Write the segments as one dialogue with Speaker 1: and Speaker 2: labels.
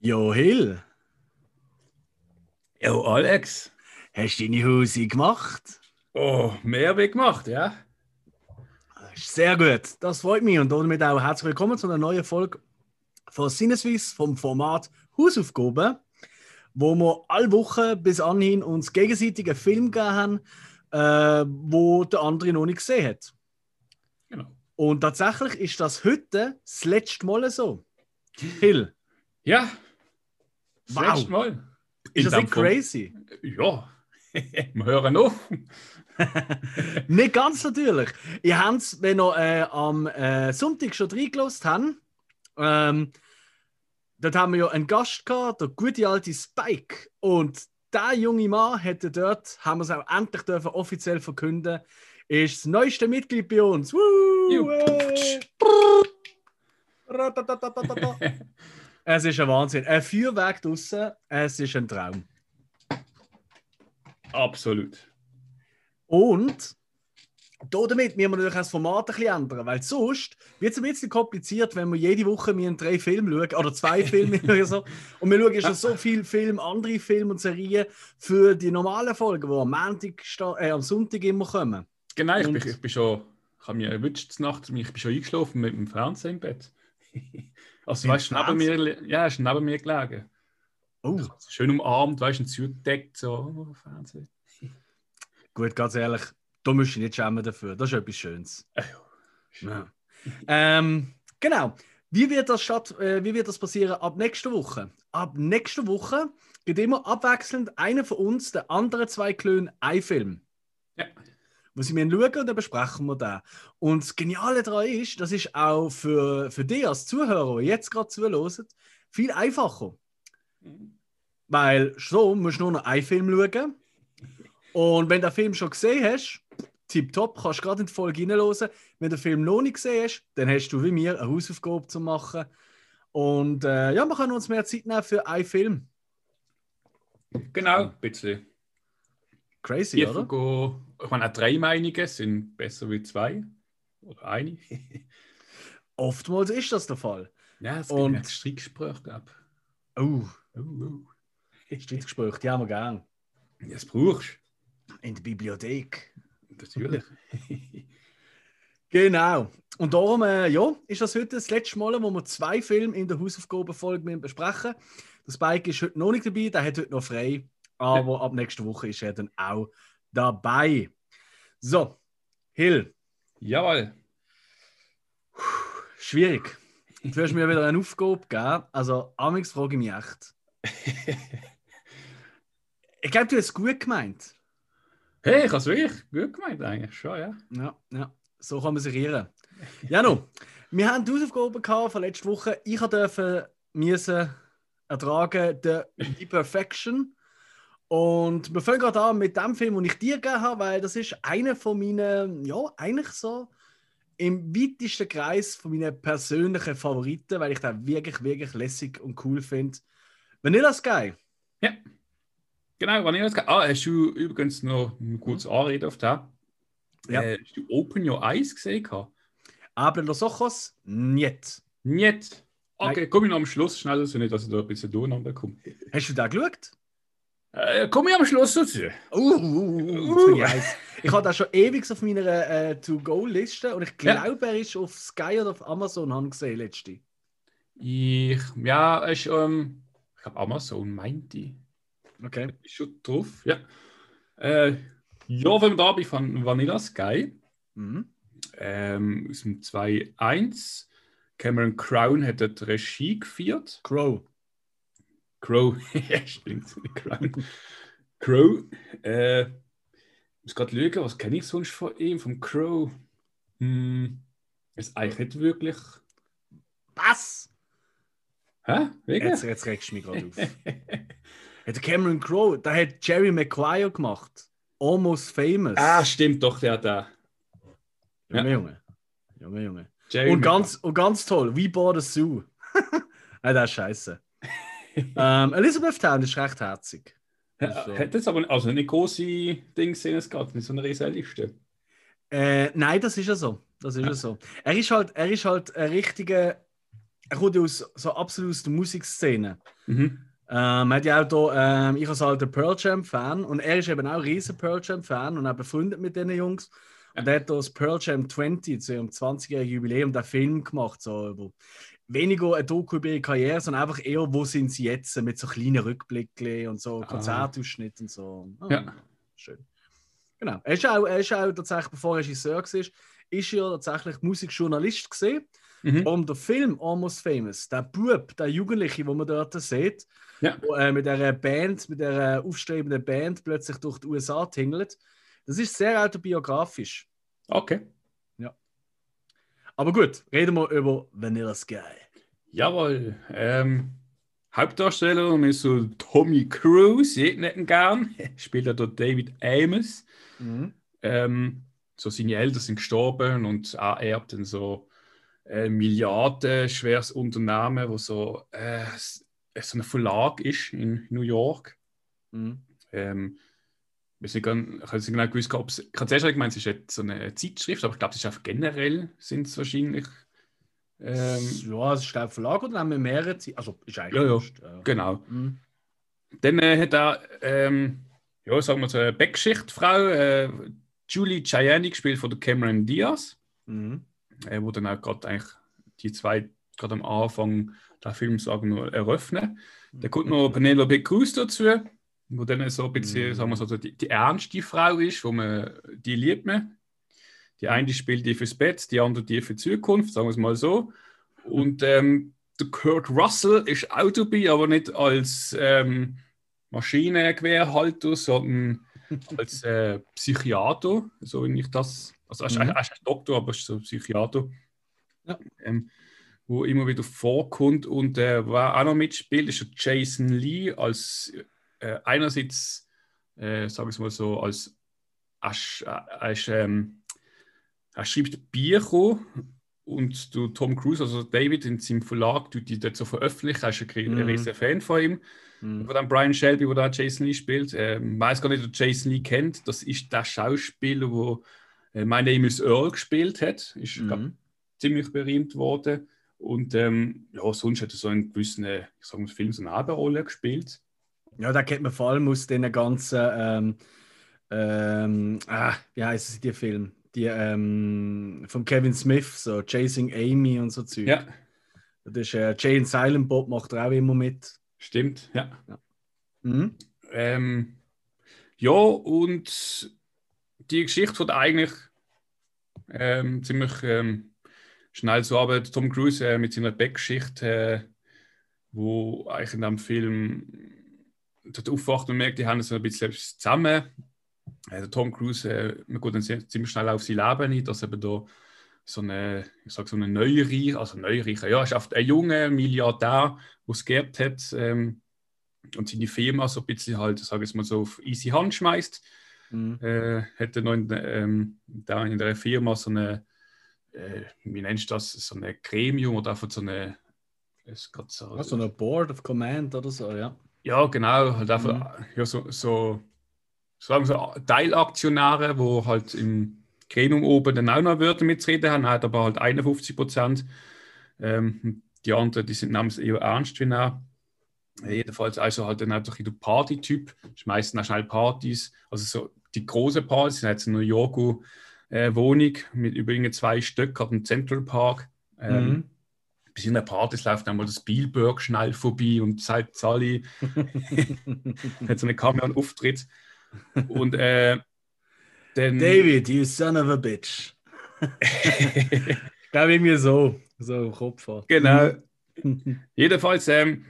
Speaker 1: Jo, Hill,
Speaker 2: Jo, Alex.
Speaker 1: hast du deine Hose gemacht?
Speaker 2: Oh, mehr wie gemacht, ja?
Speaker 1: Sehr gut, das freut mich und damit auch herzlich willkommen zu einer neuen Folge von Sinneswiss vom Format Hausaufgaben, wo wir alle Wochen bis anhin uns gegenseitig einen Film gegeben haben, äh, wo der andere noch nicht gesehen hat.
Speaker 2: Genau.
Speaker 1: Und tatsächlich ist das heute das letzte Mal so. Hill,
Speaker 2: Ja.
Speaker 1: Wow.
Speaker 2: letzte Mal.
Speaker 1: ist
Speaker 2: In
Speaker 1: das nicht crazy?
Speaker 2: Ja. Wir hören auf.
Speaker 1: Nicht ganz natürlich. Ihr habt es, wenn ihr äh, am äh, Sonntag schon reingelost habt, ähm, dort haben wir ja einen Gast gehabt, der gute alte Spike. Und der junge Mann hätte dort, haben wir es auch endlich dürfen offiziell verkünden, ist das neueste Mitglied bei uns. Woo! Es ist ein Wahnsinn. Ein Feuerwerk draussen, es ist ein Traum.
Speaker 2: Absolut.
Speaker 1: Und da damit müssen wir natürlich auch das Format ein bisschen ändern, weil sonst wird es ein bisschen kompliziert, wenn wir jede Woche mir drei Filme schauen, oder zwei Filme oder so. Und wir schauen schon so viele Filme, andere Filme und Serien für die normalen Folgen, die am, Montag, äh, am Sonntag immer kommen.
Speaker 2: Genau, ich,
Speaker 1: Und-
Speaker 2: bin, ich bin schon. Ich habe mich erwischt nachts, ich bin schon eingeschlafen mit dem Fernsehen im Bett. Also,
Speaker 1: Mit
Speaker 2: weißt du, neben mir, ja, ist neben mir gelegen.
Speaker 1: Oh,
Speaker 2: Schön umarmt, weißt du, zugedeckt, so, oh, Fernsehen.
Speaker 1: gut, ganz ehrlich, da müsst ihr nicht schämen dafür. Das ist etwas Schönes.
Speaker 2: Ja.
Speaker 1: Ja. Ähm, genau. Wie wird, das statt, äh, wie wird das passieren ab nächster Woche? Ab nächster Woche geht immer abwechselnd einer von uns, der andere zwei Klönen, ein Film. Wo sie mir schauen und dann besprechen wir den. Und das Geniale daran ist, das ist auch für, für dich als Zuhörer, die jetzt gerade zuhören, viel einfacher. Weil so musst du nur noch einen Film schauen. Und wenn du den Film schon gesehen hast, tipptopp, kannst du gerade in die Folge hineinhören. Wenn du den Film noch nicht gesehen hast, dann hast du wie mir eine Hausaufgabe zu machen. Und äh, ja, wir können uns mehr Zeit nehmen für einen Film.
Speaker 2: Genau, ein bisschen.
Speaker 1: Crazy,
Speaker 2: Tiefer
Speaker 1: oder?
Speaker 2: gehen. Ich meine, auch drei Meinungen sind besser wie zwei. Oder eine.
Speaker 1: Oftmals ist das der Fall.
Speaker 2: ja, es
Speaker 1: Und-
Speaker 2: gibt ein Streitgespräch, glaube
Speaker 1: Oh,
Speaker 2: ich. Oh, oh.
Speaker 1: Streitgespräche, die haben wir gern.
Speaker 2: Ja, Das brauchst
Speaker 1: In der Bibliothek.
Speaker 2: Natürlich.
Speaker 1: Genau. Und darum, äh, ja, ist das heute das letzte Mal, wo wir zwei Filme in der Hausaufgabenfolge besprechen Der Spike ist heute noch nicht dabei, der hat heute noch frei. Aber ab nächster Woche ist er dann auch dabei. So, Hill,
Speaker 2: Jawohl.
Speaker 1: schwierig. Du hast mir wieder eine Aufgabe gegeben. Also, Amix frage ich mich echt. Ich glaube, du hast es gut gemeint.
Speaker 2: Hey, ich habe es wirklich gut gemeint, eigentlich. Schon, ja.
Speaker 1: Ja, ja, so kann man sich irren. Ja, no. Wir haben die Hausaufgaben gehabt von letzter Woche. Ich durfte müssen ertragen The Perfection. Und wir fangen gerade an mit dem Film, den ich dir gegeben habe, weil das ist einer von meinen, ja, eigentlich so im weitesten Kreis von meinen persönlichen Favoriten, weil ich den wirklich, wirklich lässig und cool finde. Vanilla Sky.
Speaker 2: Ja. Genau, ich das Ah, hast du übrigens noch ein kurzes Anrede auf da?
Speaker 1: Ja.
Speaker 2: Äh, hast du Open Your Eyes gesehen?
Speaker 1: Abre los ojos, niet.
Speaker 2: Nicht. Okay, komm ich noch am Schluss schnell dazu, nicht, dass ich da ein bisschen durcheinander komme.
Speaker 1: Hast du da geschaut?
Speaker 2: Äh, komm ich am Schluss dazu?
Speaker 1: Uh, uh, uh, uh, uh. Ich habe da schon ewig auf meiner äh, To-Go-Liste und ich
Speaker 2: Ja.
Speaker 1: glaube, er ist auf Sky oder auf Amazon haben gesehen letzte.
Speaker 2: Ich, ja, ist, ähm, ich glaube Amazon meinte ich.
Speaker 1: Okay.
Speaker 2: Ist schon drauf, ja. Äh, ja, wenn da bei Van Vanilla Sky,
Speaker 1: Mhm.
Speaker 2: ähm, aus dem 2.1, Cameron Crown hat dort die Regie geführt.
Speaker 1: Crow.
Speaker 2: Crow, ja, stimmt, Crown. Crow, äh, ich muss gerade schauen, was kenne ich sonst von ihm, vom Crow? Hm, ist eigentlich nicht wirklich.
Speaker 1: Was?
Speaker 2: Hä? Wegen?
Speaker 1: Jetzt, jetzt regst du mich gerade auf. Hat der Cameron Crowe, der hat Jerry Maguire gemacht. Almost Famous.
Speaker 2: ah, stimmt doch, der da.
Speaker 1: Junge, Junge. Junge, Junge.
Speaker 2: Jerry
Speaker 1: Und ganz, und ganz toll, We Bought a Zoo. Nein, das ist scheiße. ähm, Elizabeth Town ist recht herzig.
Speaker 2: Ja, Hat jetzt aber also nicht große Dinge gesehen, es geht nicht so eine riesige Liste.
Speaker 1: Äh, nein, das ist ja so. Das ist ja so. Er ist halt, er ist halt ein richtiger. Er kommt aus, so absolut aus der Musikszene. Mhm. Ähm, hat ja auch da, ähm, ich als alter Pearl Jam Fan und er ist eben auch ein riesen Pearl Jam Fan und auch befreundet mit diesen Jungs. Und er hat das Pearl Jam 20 zu ihrem 20-jährigen Jubiläum den Film gemacht, so über weniger ein Doku über ihre Karriere, sondern einfach eher, wo sind sie jetzt, mit so kleinen Rückblicken und so Konzertausschnitten und so.
Speaker 2: Oh, ja.
Speaker 1: Schön. Genau. Er ist auch, er ist auch tatsächlich, bevor er Regisseur war, ist er tatsächlich Musikjournalist gesehen. Mhm. Um der Film Almost Famous, der Bub, der Jugendliche, wo man dort sieht,
Speaker 2: ja.
Speaker 1: wo, äh, mit der Band, mit der aufstrebenden Band plötzlich durch die USA tingelt, das ist sehr autobiografisch.
Speaker 2: Okay.
Speaker 1: Aber gut, reden wir über Vanilla Sky.
Speaker 2: Jawohl. Ähm, Hauptdarsteller ist so Tommy Cruise, ich nicht gern. Spielt er dort David Amos. Mhm. Ähm, so seine Eltern sind gestorben und er erbt dann so ein Milliarden schweres Unternehmen, wo so, äh, so ein Verlag ist in New York. Mhm. Ähm, ich weiß nicht genau gewusst, ob es, ich habe zuerst gemeint, es ist jetzt so eine Zeitschrift, aber ich glaube, es ist einfach generell, sind es wahrscheinlich.
Speaker 1: Ähm, ja, es ist ein Verlag oder haben wir mehrere Zeitschriften? Also, ist eigentlich.
Speaker 2: Ja, ja, nicht, äh, genau. Mhm. Dann äh, hat er, ähm, ja, sagen wir so eine Backschichtfrau, äh, Julie Gianni, gespielt von der Cameron Diaz, mhm. äh, wo dann auch gerade eigentlich die zwei gerade am Anfang der Film sagen eröffnen. Da kommt noch Penelope Cruz dazu, wo dann so ein bisschen, mhm. sagen wir so, die, die ernste Frau ist, wo man, die liebt man. Die eine spielt die fürs Bett, die andere die für die Zukunft, sagen wir es mal so. Und ähm, der Kurt Russell ist auch dabei, aber nicht als ähm, Maschinengewehrhalter, sondern als äh, Psychiater, so wie ich das. Also, er ist, mhm. ein Doktor, aber ist so ein Psychiater. Ja. Ähm, wo immer wieder vorkommt. Und äh, wer auch noch mitspielt, ist Jason Lee als äh, einerseits, äh, sage ich mal so, als als, als, ähm, er schreibt Bücher und du Tom Cruise, also David in seinem Verlag, tut die dort so veröffentlichen. Er ist ein, mhm. riesiger Fan von ihm. Mhm. Von dann Brian Shelby, der da Jason Lee spielt. Ähm, weiß gar nicht, ob Jason Lee kennt. Das ist der Schauspieler, der äh, My Name is Earl gespielt hat. Ist mhm. glaub, ziemlich berühmt worden. Und ähm, ja, sonst hat er so in gewissen, ich sag mal, Film so eine Nebenrolle gespielt.
Speaker 1: Ja, da kennt man vor allem aus den ganzen, ähm, ähm, ah, wie heißt die Film? Die ähm, von Kevin Smith, so Chasing Amy und so Zeug.
Speaker 2: Ja.
Speaker 1: Das ist äh, Jane Silent Bob macht er auch immer mit.
Speaker 2: Stimmt, ja. Ja, mhm. ähm, ja und die Geschichte wird eigentlich ähm, ziemlich ähm, schnell so arbeitet Tom Cruise äh, mit seiner Backgeschichte, äh, wo eigentlich in dem Film dort aufwacht und merkt, die haben so ein bisschen zusammen. Äh, der Tom Cruise, äh, man geht dann ziemlich schnell auf sein Leben ein, dass eben da so eine, ich sag so eine Neureiche, also Neureiche, ja, ist oft ein junger Milliardär, der es geerbt hat ähm, und seine Firma so ein bisschen halt, sage ich mal so, auf easy Hand schmeißt. Mhm. Äh, hätte noch in, ähm, da in der Firma so eine äh, wie nennst du das, so ein Gremium oder einfach so eine.
Speaker 1: So, ja, so eine Board of Command oder so, ja.
Speaker 2: Ja, genau, halt einfach mhm. ja, so, so, sagen so Teilaktionäre, wo halt im Gremium oben dann auch noch Wörter mitreden haben, hat aber halt 51 Prozent. Ähm, die anderen, die sind namens eher ernst wie er. Jedenfalls also halt dann einfach der Party-Typ, schmeißen auch schnell Partys, also so die große Partys, jetzt in New York äh, Wohnung mit übrigens zwei Stück am Central Park. Ähm, mhm. In der Partys läuft einmal das Spielberg schnell vorbei und sagt Sally, hat so eine Cameo-Auftritt. Und äh,
Speaker 1: dann, David, you son of a bitch. ich glaube irgendwie so, so im Kopf hat.
Speaker 2: Genau. Jedenfalls, ähm,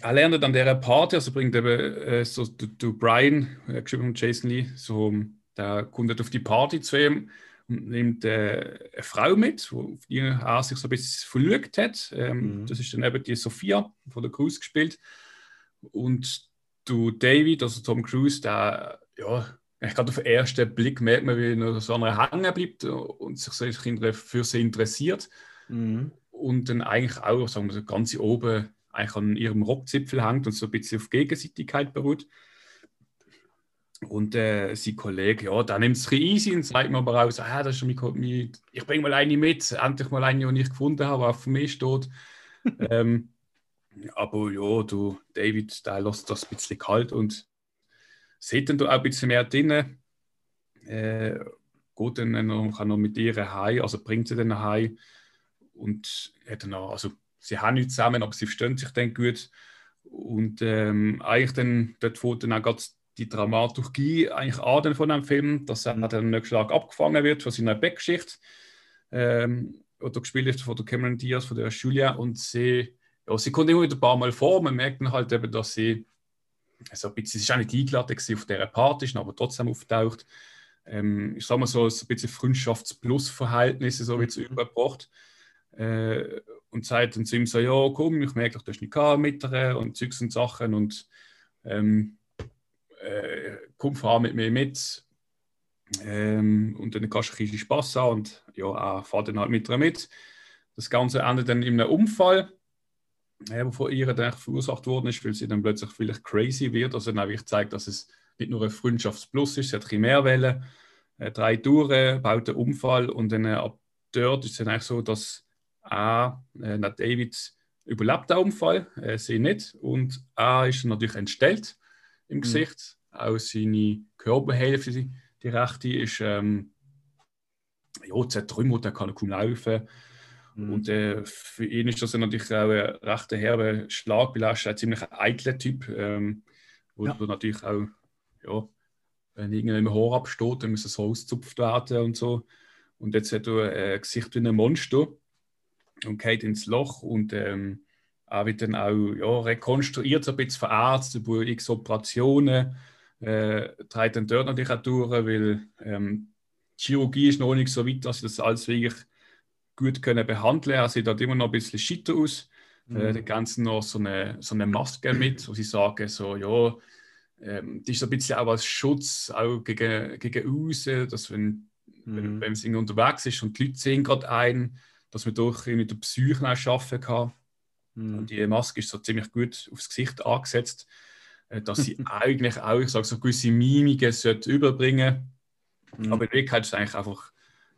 Speaker 2: er lernt an der Party, also bringt eben äh, so du, du Brian, äh, geschrieben von Jason Lee, so der kommt auf die Party zu ihm und nimmt äh, eine Frau mit, die er sich so ein bisschen verliebt hat. Ähm, mhm. Das ist dann eben die Sophia von der Cruise gespielt. Und du David, also Tom Cruise, der, ja, gerade auf den ersten Blick merkt man, wie er so einer hängen bleibt und sich so für sie interessiert. Mhm. Und dann eigentlich auch, sagen wir so, ganz oben eigentlich an ihrem Rockzipfel hängt und so ein bisschen auf Gegenseitigkeit beruht. Und äh, sein Kollege, ja, der nimmt es ein easy und sagt mir aber auch, so, ah, das ist mein, mein, ich bringe mal eine mit, endlich mal eine, die ich gefunden habe, auf mir steht. ähm, Aber ja, du, David, der lässt das ein bisschen kalt und sieht dann da auch ein bisschen mehr drin. Äh, geht dann noch, kann noch mit ihr heim, also bringt sie dann heim. Und hat dann auch, also sie haben nicht zusammen, aber sie verstehen sich dann gut. Und ähm, eigentlich dann, dort fängt dann auch ganz die Dramaturgie eigentlich an von dem Film, dass er dann nächsten Schlag abgefangen wird von seiner Backgeschichte. Ähm, oder gespielt ist von der Cameron Diaz, von der Julia. Und sie, ja, sie kommt immer wieder ein paar Mal vor. Man merkt dann halt eben, dass sie so ein bisschen, sie ist auch nicht eingeladen auf dieser Party, ist aber trotzdem auftaucht. Ähm, ich sage mal so, so ein bisschen Freundschafts-Plus-Verhältnisse, so wird es mhm. übergebracht. Äh, und sagt dann zu ihm so, ja, komm, ich merke doch, du hast nicht mit und Zeugs und Sachen und ähm, äh, komm, fahr mit mir mit. Ähm, und dann kannst du ein bisschen Spaß haben und ja, äh, fahr dann halt mit ihr mit. Das Ganze endet dann in einem Unfall, äh, der von ihr dann verursacht worden ist, weil sie dann plötzlich vielleicht crazy wird. Also dann ich zeigt, dass es nicht nur ein Freundschaftsplus ist, sie hat ein bisschen mehr Wellen, äh, drei Touren, baut einen Unfall und dann äh, ab dort ist es dann eigentlich so, dass A, äh, David überlebt den Unfall, äh, sie nicht und A ist natürlich entstellt im mhm. Gesicht. Auch seine Körperhälfte, die rechte, ist ähm, ja, zertrümmert, er kann kaum laufen. Mhm. Und äh, für ihn ist das natürlich auch ein recht herber Schlag, weil er ist ein ziemlich eitler Typ, ähm, wo ja. natürlich auch, ja, wenn irgendein Haar absteht, dann muss es so auszupft werden und so. Und jetzt hat er ein Gesicht wie ein Monster und geht ins Loch und ähm, auch wird dann auch ja, rekonstruiert, so ein bisschen verarztet, wo x Operationen äh, treibt dann dort natürlich auch durch, weil ähm, die Chirurgie ist noch nicht so weit, dass sie das alles wirklich gut können behandeln können. Er sieht dort immer noch ein bisschen schitter aus. Äh, mhm. Äh, die ganzen noch so eine, so eine Maske mit, wo sie sagen, so, ja, ähm, die ist ein bisschen auch als Schutz auch gegen, gegen außen, dass wenn, mhm. wenn, wenn man unterwegs ist und die Leute sehen gerade ein, dass man durch mit der Psyche arbeiten kann. Mhm. Und die Maske ist so ziemlich gut aufs Gesicht angesetzt, äh, dass sie eigentlich auch, ich sage so gewisse Mimiken sollte überbringen. Mhm. Aber in Wirklichkeit ist es eigentlich einfach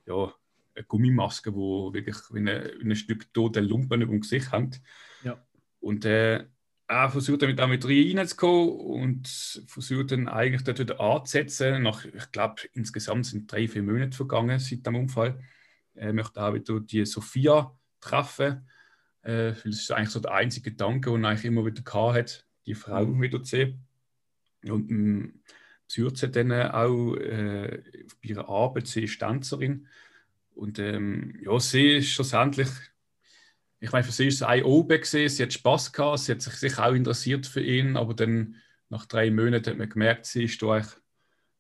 Speaker 2: ja, eine Gummimaske, die wirklich wie ein Stück tote Lumpen über dem Gesicht hängt. Ja. Und äh, er versucht damit auch mit reinzukommen und versucht dann eigentlich dort wieder anzusetzen. Nach, ich glaube, insgesamt sind drei, vier Monate vergangen seit dem Unfall. Er möchte auch wieder die Sophia treffen. Äh, das ist eigentlich so der einzige Gedanke, den eigentlich immer wieder gehabt hat, die Frau mhm. wieder zu sehen. Und ähm, besucht sie dann auch äh, bei ihrer Arbeit, sie ist Tänzerin. Und ähm, ja, sie ist schlussendlich, ich meine, für sie ist es ein oben gesehen, sie hat Spaß gehabt, sie hat sich sicher auch interessiert für ihn, aber dann nach drei Monaten hat man gemerkt, sie ist da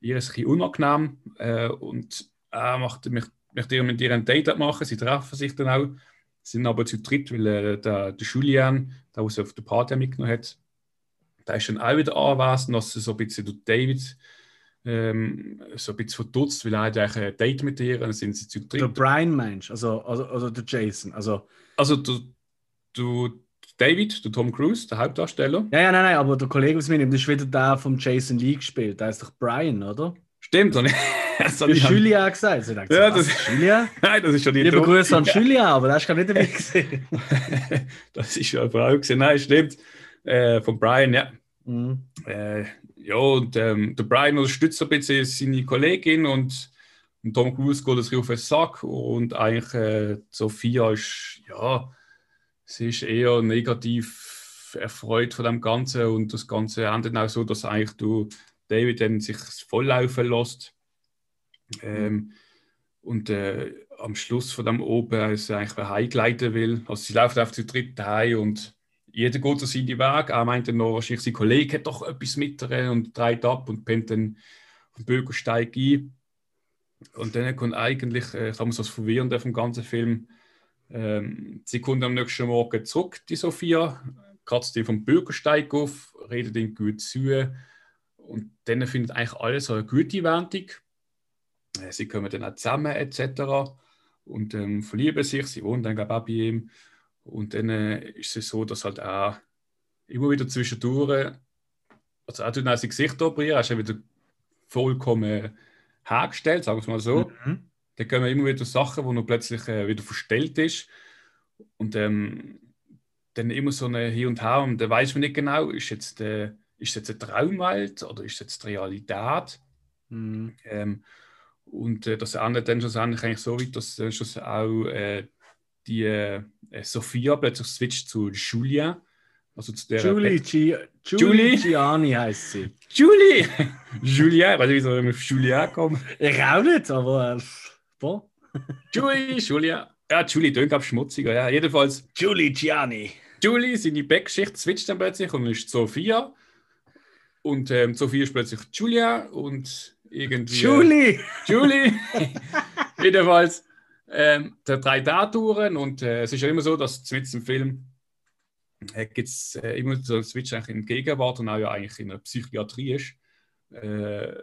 Speaker 2: ihr ist ein bisschen unangenehm. Äh, und er macht, möchte, möchte mit ihr ein Date machen, sie treffen sich dann auch, sind aber zu dritt, weil äh, der, der Julian, der was auf der Party mitgenommen hat, der ist dann auch wieder anwesend, dass so ein bisschen durch David ähm, so ein bisschen verdutzt, weil er hat eigentlich ein Date mit ihr, dann sind sie zu dritt.
Speaker 1: Der Brian meinst also, also, also der Jason, also...
Speaker 2: Also du, du David, der Tom Cruise, der Hauptdarsteller.
Speaker 1: Ja, ja, nein, nein, aber der Kollege, was mir nimmt, ist wieder der vom Jason Lee gespielt, der ist doch Brian, oder?
Speaker 2: Stimmt, und
Speaker 1: das hat Julia gesagt. Sie dachte,
Speaker 2: ja, das, Julia? Nein, das ist schon die
Speaker 1: Liebe Grüße an Julia, aber das du nicht dabei gesehen.
Speaker 2: das ist ja eine Frau gesehen. Nein, stimmt. Äh, von Brian, ja. Mhm. Äh, ja, und ähm, der Brian unterstützt ein bisschen seine Kollegin und, und Tom Cruise geht es auf den Sack und eigentlich äh, Sophia ist, ja, sie ist eher negativ erfreut von dem Ganzen und das Ganze endet auch so, dass eigentlich du David dann sich volllaufen lässt. Ähm, und äh, am Schluss von dem oben ist eigentlich wer will. Also sie läuft auf zu dritt heim und jeder geht so seinen Weg. Er meinte noch, wahrscheinlich sein Kollege hat doch etwas mit und dreht ab und pennt dann auf den Bürgersteig ein. Und dann kommt eigentlich, äh, sagen wir so das Verwirrende vom ganzen Film, ähm, sie kommt am nächsten Morgen zurück, die Sophia, kratzt ihn vom Bürgersteig auf, redet ihn gut zu und dann findet eigentlich alles eine gute Wendung. Äh, sie kommen dann auch zusammen etc. und ähm, verlieben sich, sie wohnen dann auch bei ihm und dann äh, ist es so, dass halt auch immer wieder zwischendurch, also er tut auch sein Gesicht operieren, er ist ja wieder vollkommen hergestellt, sagen wir es mal so. Mhm. Dann kommen immer wieder Sachen, wo er plötzlich äh, wieder verstellt ist. Und ähm, dann immer so eine Hier und Her und da weiß man nicht genau, ist jetzt, äh, ist jetzt eine Traumwelt oder ist jetzt die Realität?
Speaker 1: Mhm.
Speaker 2: Ähm, und äh, das endet dann schlussendlich eigentlich so weit, dass äh, schluss auch äh, die äh, Sophia plötzlich switcht zu Julia. Also zu der
Speaker 1: Julie, Gi Julie Gianni heißt sie.
Speaker 2: Julie! Julia, ich weiß nicht, wieso wir auf Julia kommen.
Speaker 1: Ich auch nicht, aber. Äh, boah.
Speaker 2: Julie, Julia. Ja, Julie tönt glaube schmutziger, ja. Jedenfalls.
Speaker 1: Julie Gianni.
Speaker 2: Julie, seine Backschicht switcht dann plötzlich und ist Sophia. Und ähm, Sophia ist plötzlich Julia und irgendwie.
Speaker 1: Julie!
Speaker 2: Julie! Jedenfalls ähm, der drei Datouren und äh, es ist ja immer so, dass mit dem Film äh, gibt es äh, immer so einen Switch eigentlich in Gegenwart und auch ja eigentlich in der Psychiatrie ist. Äh,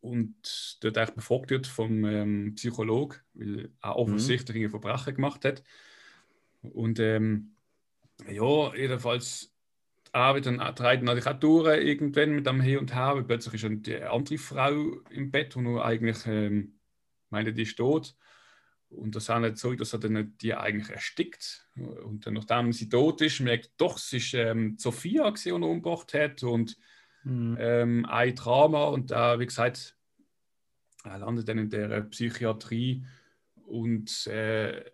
Speaker 2: und dort eigentlich befragt wird vom ähm, Psychologe, weil er offensichtlich mhm. Verbrechen gemacht hat. Und ähm, ja, jedenfalls arbeiten treiben natürlich auch durch irgendwann mit dem Hin und Her, weil plötzlich ist eine andere Frau im Bett, die nur eigentlich ähm, meine, die ist tot. Und das auch nicht so, dass er dann die eigentlich erstickt. Und dann, nachdem sie tot ist, merkt doch, es ist ähm, Sophia, die ihn umgebracht hat. Und mhm. ähm, ein Drama. Und äh, wie gesagt, er landet dann in der Psychiatrie. Und äh,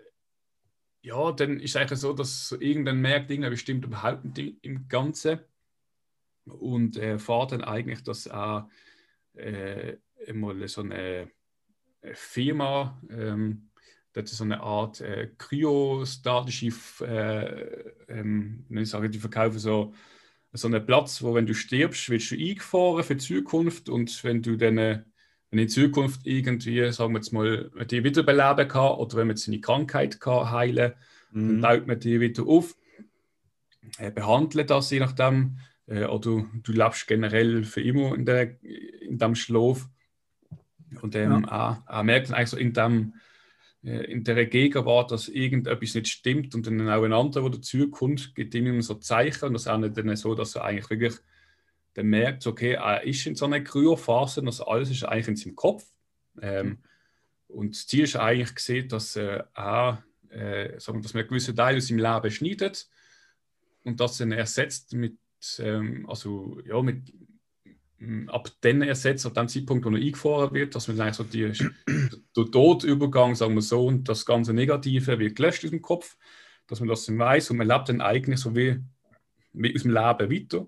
Speaker 2: ja, dann ist es eigentlich so, dass irgendwann merkt, irgendwer bestimmt überhaupt nicht im Ganzen. Und äh, fährt dann eigentlich, dass er äh, mal so eine Firma ähm, das ist so eine Art äh, kryostatische, äh, ähm, ich sage, die verkaufen so, so einen Platz, wo wenn du stirbst, wirst du eingefahren für die Zukunft und wenn du dann, äh, wenn in Zukunft irgendwie, sagen wir jetzt mal, die wiederbeleben kann oder wenn man seine Krankheit kann heilen mhm. dann baut man die wieder auf, äh, behandelt das je nachdem, äh, oder du lebst generell für immer in, der, in dem Schlaf. Und ähm, ja. auch, auch merkt eigentlich so in dem äh, in der Gegenwart, dass irgendetwas nicht stimmt und dann auch ein anderer, der dazukommt, gibt ihm immer so Zeichen und das ist auch nicht so, dass er eigentlich wirklich dann merkt, okay, er ist in so einer Kryophase, also alles ist eigentlich in seinem Kopf. Ähm, und das Ziel ist eigentlich gesehen, dass äh, er, äh, sagen wir, dass man einen gewissen Teil aus seinem Leben schneidet und das dann ersetzt mit, ähm, also, ja, mit, ab dann ersetzt, ab dem Zeitpunkt, wo er eingefahren wird, dass man eigentlich so die, der Todübergang, sagen wir so, und das ganze Negative wird gelöscht aus dem Kopf, dass man das dann weiß und man lebt dann eigentlich so wie, wie aus dem Leben weiter,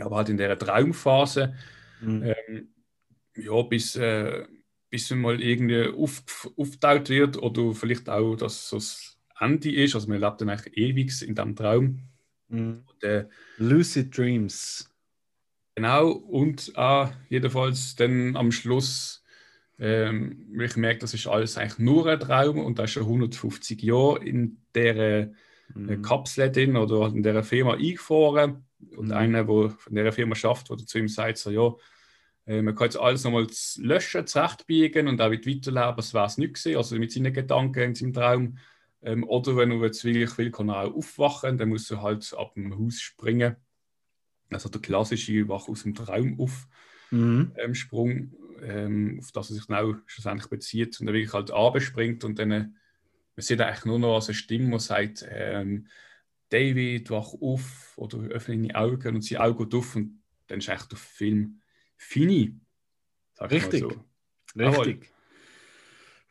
Speaker 2: aber halt in der Traumphase, mhm. ähm, ja, bis, äh, bis man mal irgendwie auf, aufgetaucht wird oder vielleicht auch, dass so das Ende ist, also man lebt dann eigentlich ewig in diesem Traum.
Speaker 1: Mhm. Und, äh, Lucid Dreams.
Speaker 2: Genau, und äh, jedenfalls dann am Schluss, ähm, ich merke, das ist alles eigentlich nur ein Traum und da ist schon 150 Jahre in der mhm. Kapsel drin oder in der Firma eingefahren. Und mhm. einer, der von der Firma schafft, der zu ihm sagt, so, ja, äh, man kann jetzt alles nochmal löschen, zurechtbiegen und auch weiterleben, als wäre es nicht gewesen, also mit seinen Gedanken in seinem Traum. Ähm, oder wenn er jetzt wirklich will, kann er auch aufwachen, dann muss er halt ab dem Haus springen also der klassische Wach aus dem Traum auf mhm. ähm, Sprung, ähm, auf das er sich genau schlussendlich bezieht und dann wirklich halt abspringt und dann äh, man sieht eigentlich nur noch als eine Stimme, die sagt, ähm, David, wach auf oder öffne deine Augen und sie Augen auf und dann ist echt der Film fini.
Speaker 1: Richtig. So. Richtig.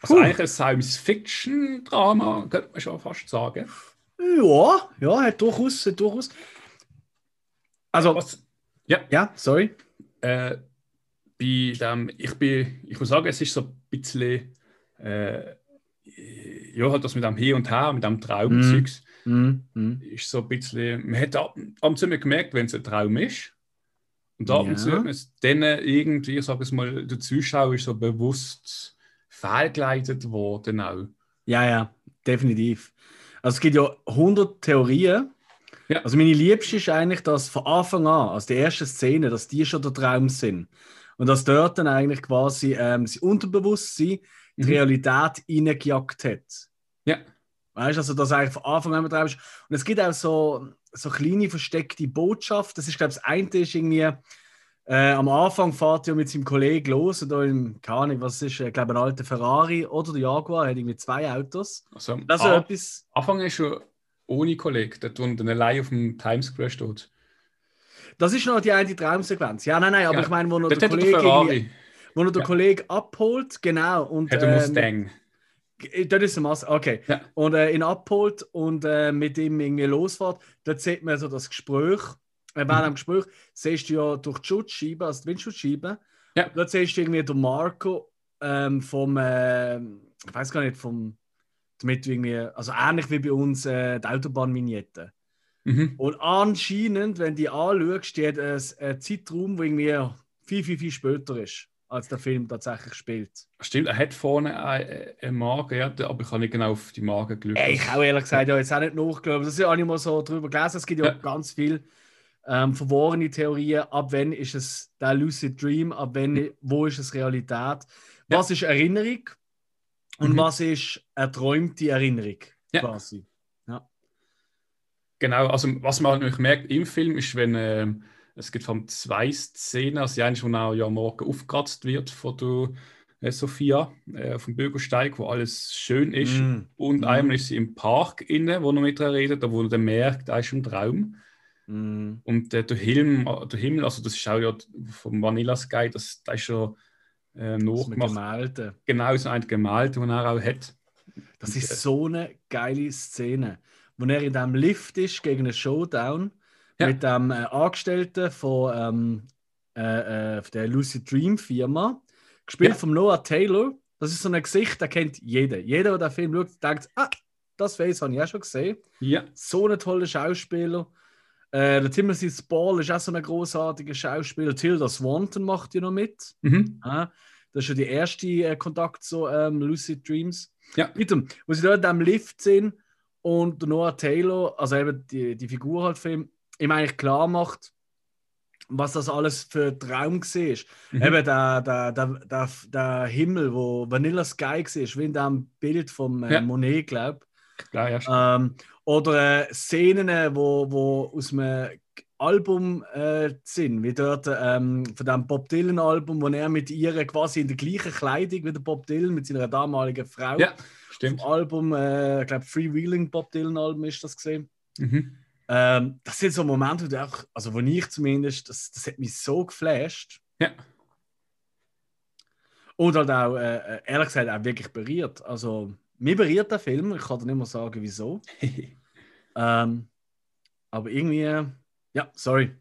Speaker 2: Also eigentlich ein Science-Fiction-Drama, könnte man schon fast sagen.
Speaker 1: Ja, ja, hat durchaus, hat durchaus. Also, Was? ja, ja, sorry.
Speaker 2: Äh, bei dem, ich, bin, ich muss sagen, es ist so ein bisschen, äh, ja, halt das mit dem Hier und Her, mit dem Traumzeugs, mm. mm. ist so ein bisschen, man hat ab und zu gemerkt, wenn es ein Traum ist. Und ab und zu hat man es dann irgendwie, ich sage es mal, der Zuschauer ist so bewusst fehlgeleitet worden auch.
Speaker 1: Ja, ja, definitiv. Also es gibt ja 100 Theorien, ja. Also meine Liebste ist eigentlich, dass von Anfang an, also die erste Szene, dass die schon der Traum sind. Und dass dort dann eigentlich quasi ähm, das Unterbewusstsein die mhm. Realität reingejagt hat.
Speaker 2: Ja.
Speaker 1: Weißt du, also dass eigentlich von Anfang an ist. Und es gibt auch so, so kleine versteckte Botschaften. Das ist, glaube ich, das eine ist irgendwie, äh, am Anfang fährt er mit seinem Kollegen los, oder im, keine Ahnung, was ist, ich glaube, ein alter Ferrari oder der Jaguar, hat irgendwie zwei Autos.
Speaker 2: Also, das ist etwas. Anfang ist schon ohne Kollege, dort, wo er dann allein auf dem Times Square steht.
Speaker 1: Das ist noch die eine Traumsequenz. Ja, nein, nein, aber
Speaker 2: Ja.
Speaker 1: ich meine, wo noch der
Speaker 2: er
Speaker 1: Kollege. Wo noch der
Speaker 2: Ja.
Speaker 1: Kollege abholt, genau. Und,
Speaker 2: Hat er
Speaker 1: ähm,
Speaker 2: Mustang.
Speaker 1: Äh, Das ist ein Mass, okay.
Speaker 2: Ja.
Speaker 1: Und äh, ihn abholt und äh, mit ihm irgendwie losfährt. Dort sieht man so das Gespräch. Äh, während
Speaker 2: Mhm.
Speaker 1: dem Gespräch siehst du ja durch die Schutzscheibe, also die Windschutzscheibe.
Speaker 2: Ja.
Speaker 1: Dort siehst du irgendwie den Marco ähm, vom, äh, ich weiß gar nicht, vom, damit irgendwie, also ähnlich wie bei uns äh, die Autobahnvignette.
Speaker 2: Mhm.
Speaker 1: Und anscheinend, wenn du die anschaust, steht ein, ein Zeitraum, der irgendwie viel, viel, viel später ist, als der Film tatsächlich spielt.
Speaker 2: Stimmt, er hat vorne eine, eine Marke, ja, aber ich habe nicht genau auf die Marke geschaut.
Speaker 1: Ey, ich auch ehrlich gesagt, ja, jetzt auch nicht nachgeschaut. Das ist ja auch nicht mal so drüber gelesen. Es gibt ja,
Speaker 2: Ja.
Speaker 1: ganz viel ähm, verworrene Theorien. Ab wann ist es der Lucid Dream? Ab wann, wo ist es Realität? Was ist Erinnerung? Und
Speaker 2: Mhm.
Speaker 1: was ist erträumte Erinnerung?
Speaker 2: Ja.
Speaker 1: Quasi.
Speaker 2: Genau, also was man nämlich merkt im Film ist, wenn ähm, es gibt vor allem zwei Szenen, also die eine, wo auch ja morgen aufgekratzt wird von der äh, Sophia äh, auf dem Bürgersteig, wo alles schön ist.
Speaker 1: Mm.
Speaker 2: Und
Speaker 1: Mhm.
Speaker 2: einmal ist sie im Park inne, wo er mit ihr redet, da wo er merkt, da ist ein Traum.
Speaker 1: Mm.
Speaker 2: Und äh, der, Himmel, der Himmel, also das ist auch ja vom Vanilla Sky, das, das ist schon äh, nachgemacht.
Speaker 1: Gemälde.
Speaker 2: Genau so ein Gemälde, das er auch hat.
Speaker 1: Das ist
Speaker 2: äh,
Speaker 1: so eine geile Szene. Wo er in diesem Lift ist gegen einen Showdown
Speaker 2: Ja.
Speaker 1: mit dem äh, Angestellten von ähm, äh, äh, der Lucid Dream Firma, gespielt
Speaker 2: Ja.
Speaker 1: von Noah Taylor. Das ist so ein Gesicht, der kennt jeder. Jeder, der den Film schaut, denkt, ah, das Face habe ich auch schon gesehen.
Speaker 2: Ja,
Speaker 1: So ein toller Schauspieler. Äh, der Timothy Spall ist auch so ein großartiger Schauspieler. Tilda Swanton macht ja noch mit.
Speaker 2: mhm.
Speaker 1: Ah, das ist schon der erste äh, Kontakt zu ähm, Lucid Dreams.
Speaker 2: Ja.
Speaker 1: Bitte, wo sie dort am Lift sind und Noah Taylor, also eben die, die Figur halt Film, ihm eigentlich klar macht, was das alles für ein Traum war.
Speaker 2: Mhm.
Speaker 1: Eben der, der, der, der, der Himmel, wo Vanilla Sky war, wie in dem Bild vom äh,
Speaker 2: Ja.
Speaker 1: Monet, glaube
Speaker 2: ja, ja,
Speaker 1: ähm, oder äh, Szenen, wo, wo aus einem Album äh, sind, wie dort ähm, von dem Bob Dylan Album, wo er mit ihr quasi in der gleichen Kleidung wie der Bob Dylan mit seiner damaligen Frau
Speaker 2: ja, stimmt.
Speaker 1: vom Album, äh, ich glaube Freewheeling Bob Dylan Album ist das gesehen.
Speaker 2: Mhm.
Speaker 1: Ähm, das sind so Momente, wo, du auch, also wo ich zumindest, das, das hat mich so geflasht.
Speaker 2: Ja.
Speaker 1: Und halt auch, äh, ehrlich gesagt, auch wirklich berührt. Also, mir berührt der Film, ich kann dir nicht mehr sagen, wieso. Ähm, aber irgendwie, ja, sorry.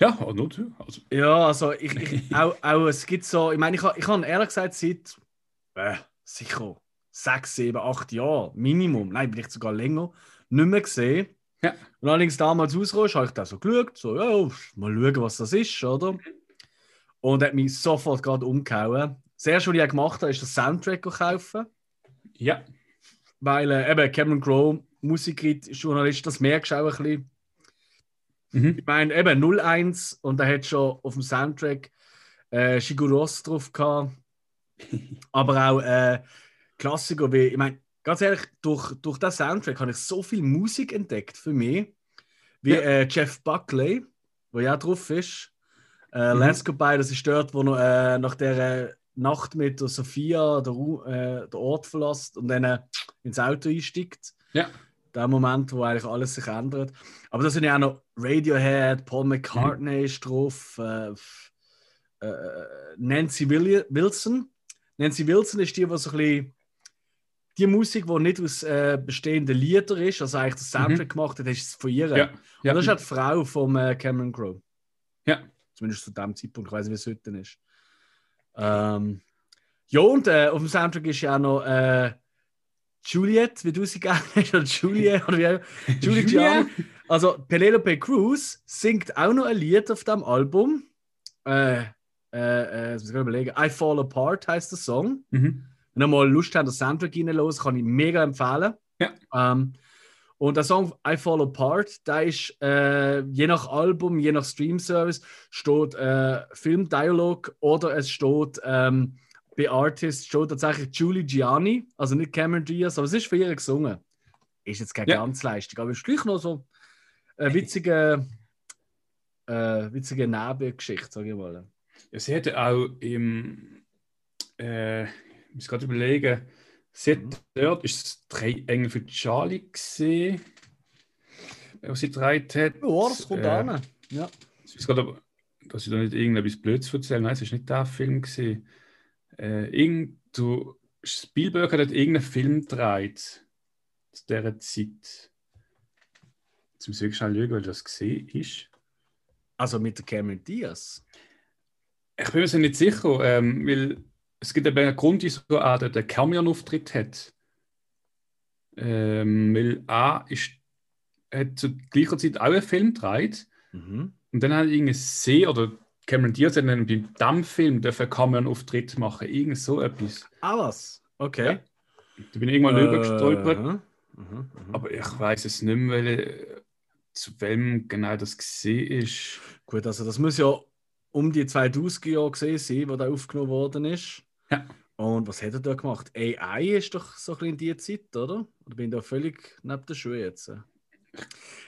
Speaker 2: ja, also nur zu. Also,
Speaker 1: Ja, also ich, ich auch, auch es gibt so, ich meine, ich, ich habe ehrlich gesagt seit äh, sicher sechs, sieben, acht Jahren Minimum, nein, vielleicht sogar länger, nicht mehr gesehen.
Speaker 2: Ja.
Speaker 1: Und allerdings damals rausgekommen, habe ich da so geschaut, so, ja, mal schauen, was das ist, oder? Und hat mich sofort gerade umgehauen. Das erste, was ich gemacht habe, ist den Soundtrack kaufen.
Speaker 2: ja,
Speaker 1: Weil äh, eben Cameron Crowe, Musikjournalist, das merkst du auch ein bisschen.
Speaker 2: mhm.
Speaker 1: Ich meine, eben 01 und er hat schon auf dem Soundtrack äh, Shiguros drauf gehabt. Aber auch äh, Klassiker wie, ich meine, ganz ehrlich, durch, durch den Soundtrack habe ich so viel Musik entdeckt für mich, wie
Speaker 2: Ja.
Speaker 1: äh, Jeff Buckley, wo ja drauf ist. Äh,
Speaker 2: Mhm.
Speaker 1: Let's Goodbye, das ist dort, wo er äh, nach der Nacht mit der Sophia der, äh, den Ort verlässt und dann äh, ins Auto einsteigt.
Speaker 2: Ja.
Speaker 1: Der Moment, wo eigentlich alles sich ändert. Aber da sind ja auch noch Radiohead, Paul McCartney ist drauf, äh, äh, Nancy Wilson. Nancy Wilson ist die, die so ein bisschen die Musik, die nicht aus äh, bestehenden Liedern ist, also eigentlich das Soundtrack gemacht hat, ist von ihr.
Speaker 2: Mhm. ja,
Speaker 1: Und
Speaker 2: ja.
Speaker 1: das ist halt die Frau von äh, Cameron Crowe.
Speaker 2: Ja.
Speaker 1: Zumindest zu dem Zeitpunkt, ich weiß nicht, wie es heute ist. Ähm, ja, und äh, auf dem Soundtrack ist ja auch noch äh, Juliet, wie du sie gerne hast, oder Julie, oder wie auch Julie Gianni. Also Penelope Cruz singt auch noch ein Lied auf dem Album. Äh, äh, äh, muss ich überlegen. I Fall Apart heißt der Song.
Speaker 2: Mhm.
Speaker 1: Wenn ihr mal Lust habt, das Soundtrack reinzuhören, kann ich mega empfehlen.
Speaker 2: Ja.
Speaker 1: Ähm, und der Song I Fall Apart, da ist äh, je nach Album, je nach Stream-Service, steht äh, Filmdialog oder es steht ähm, bei Artists steht tatsächlich Julie Gianni, also nicht Cameron Diaz, aber es ist für ihr gesungen. Ist jetzt keine
Speaker 2: Ja.
Speaker 1: Glanzleistung, aber es ist gleich noch so eine witzige, äh, witzige Nebengeschichte, sage ich mal.
Speaker 2: Ja, sie hatte auch im, äh, muss gerade überlegen, Sie hat dort ist es drei Engel für Charlie gesehen, was sie drei hat.
Speaker 1: Ja, das kommt
Speaker 2: Äh,
Speaker 1: an. Ja.
Speaker 2: Ich weiß gerade, dass ich da nicht irgendetwas Blödes erzähle. Nein, es ist nicht der Film gesehen. Äh, irgend, du, Spielberg hat irgendeinen Film gedreht zu dieser Zeit. Jetzt muss ich wirklich schnell schauen, weil das gesehen ist.
Speaker 1: Also mit der Cameron Diaz.
Speaker 2: Ich bin mir so nicht sicher, ähm, weil es gibt eben einen Grund, wieso er dort einen Cameo-Auftritt hat. Ähm, weil ist, hat zu gleicher Zeit auch einen Film gedreht
Speaker 1: Mhm.
Speaker 2: und dann hat er irgendeine See oder Cameron Diaz hat dann beim Damm-Film dürfen einen Cameo-Auftritt machen. Irgend so etwas.
Speaker 1: Ah, was? Okay.
Speaker 2: Ja. Da bin ich irgendwann drüber gestolpert,
Speaker 1: Mhm. Mhm. Mhm.
Speaker 2: aber ich weiß es nicht mehr, welche, zu wem genau das gesehen ist.
Speaker 1: Gut, also das muss ja um die 2000er Jahre gesehen sein, wo der aufgenommen worden ist.
Speaker 2: Ja.
Speaker 1: Und was hat er da gemacht? AI ist doch so ein bisschen in die Zeit, oder? Oder bin ich da völlig neben der Schuhe jetzt?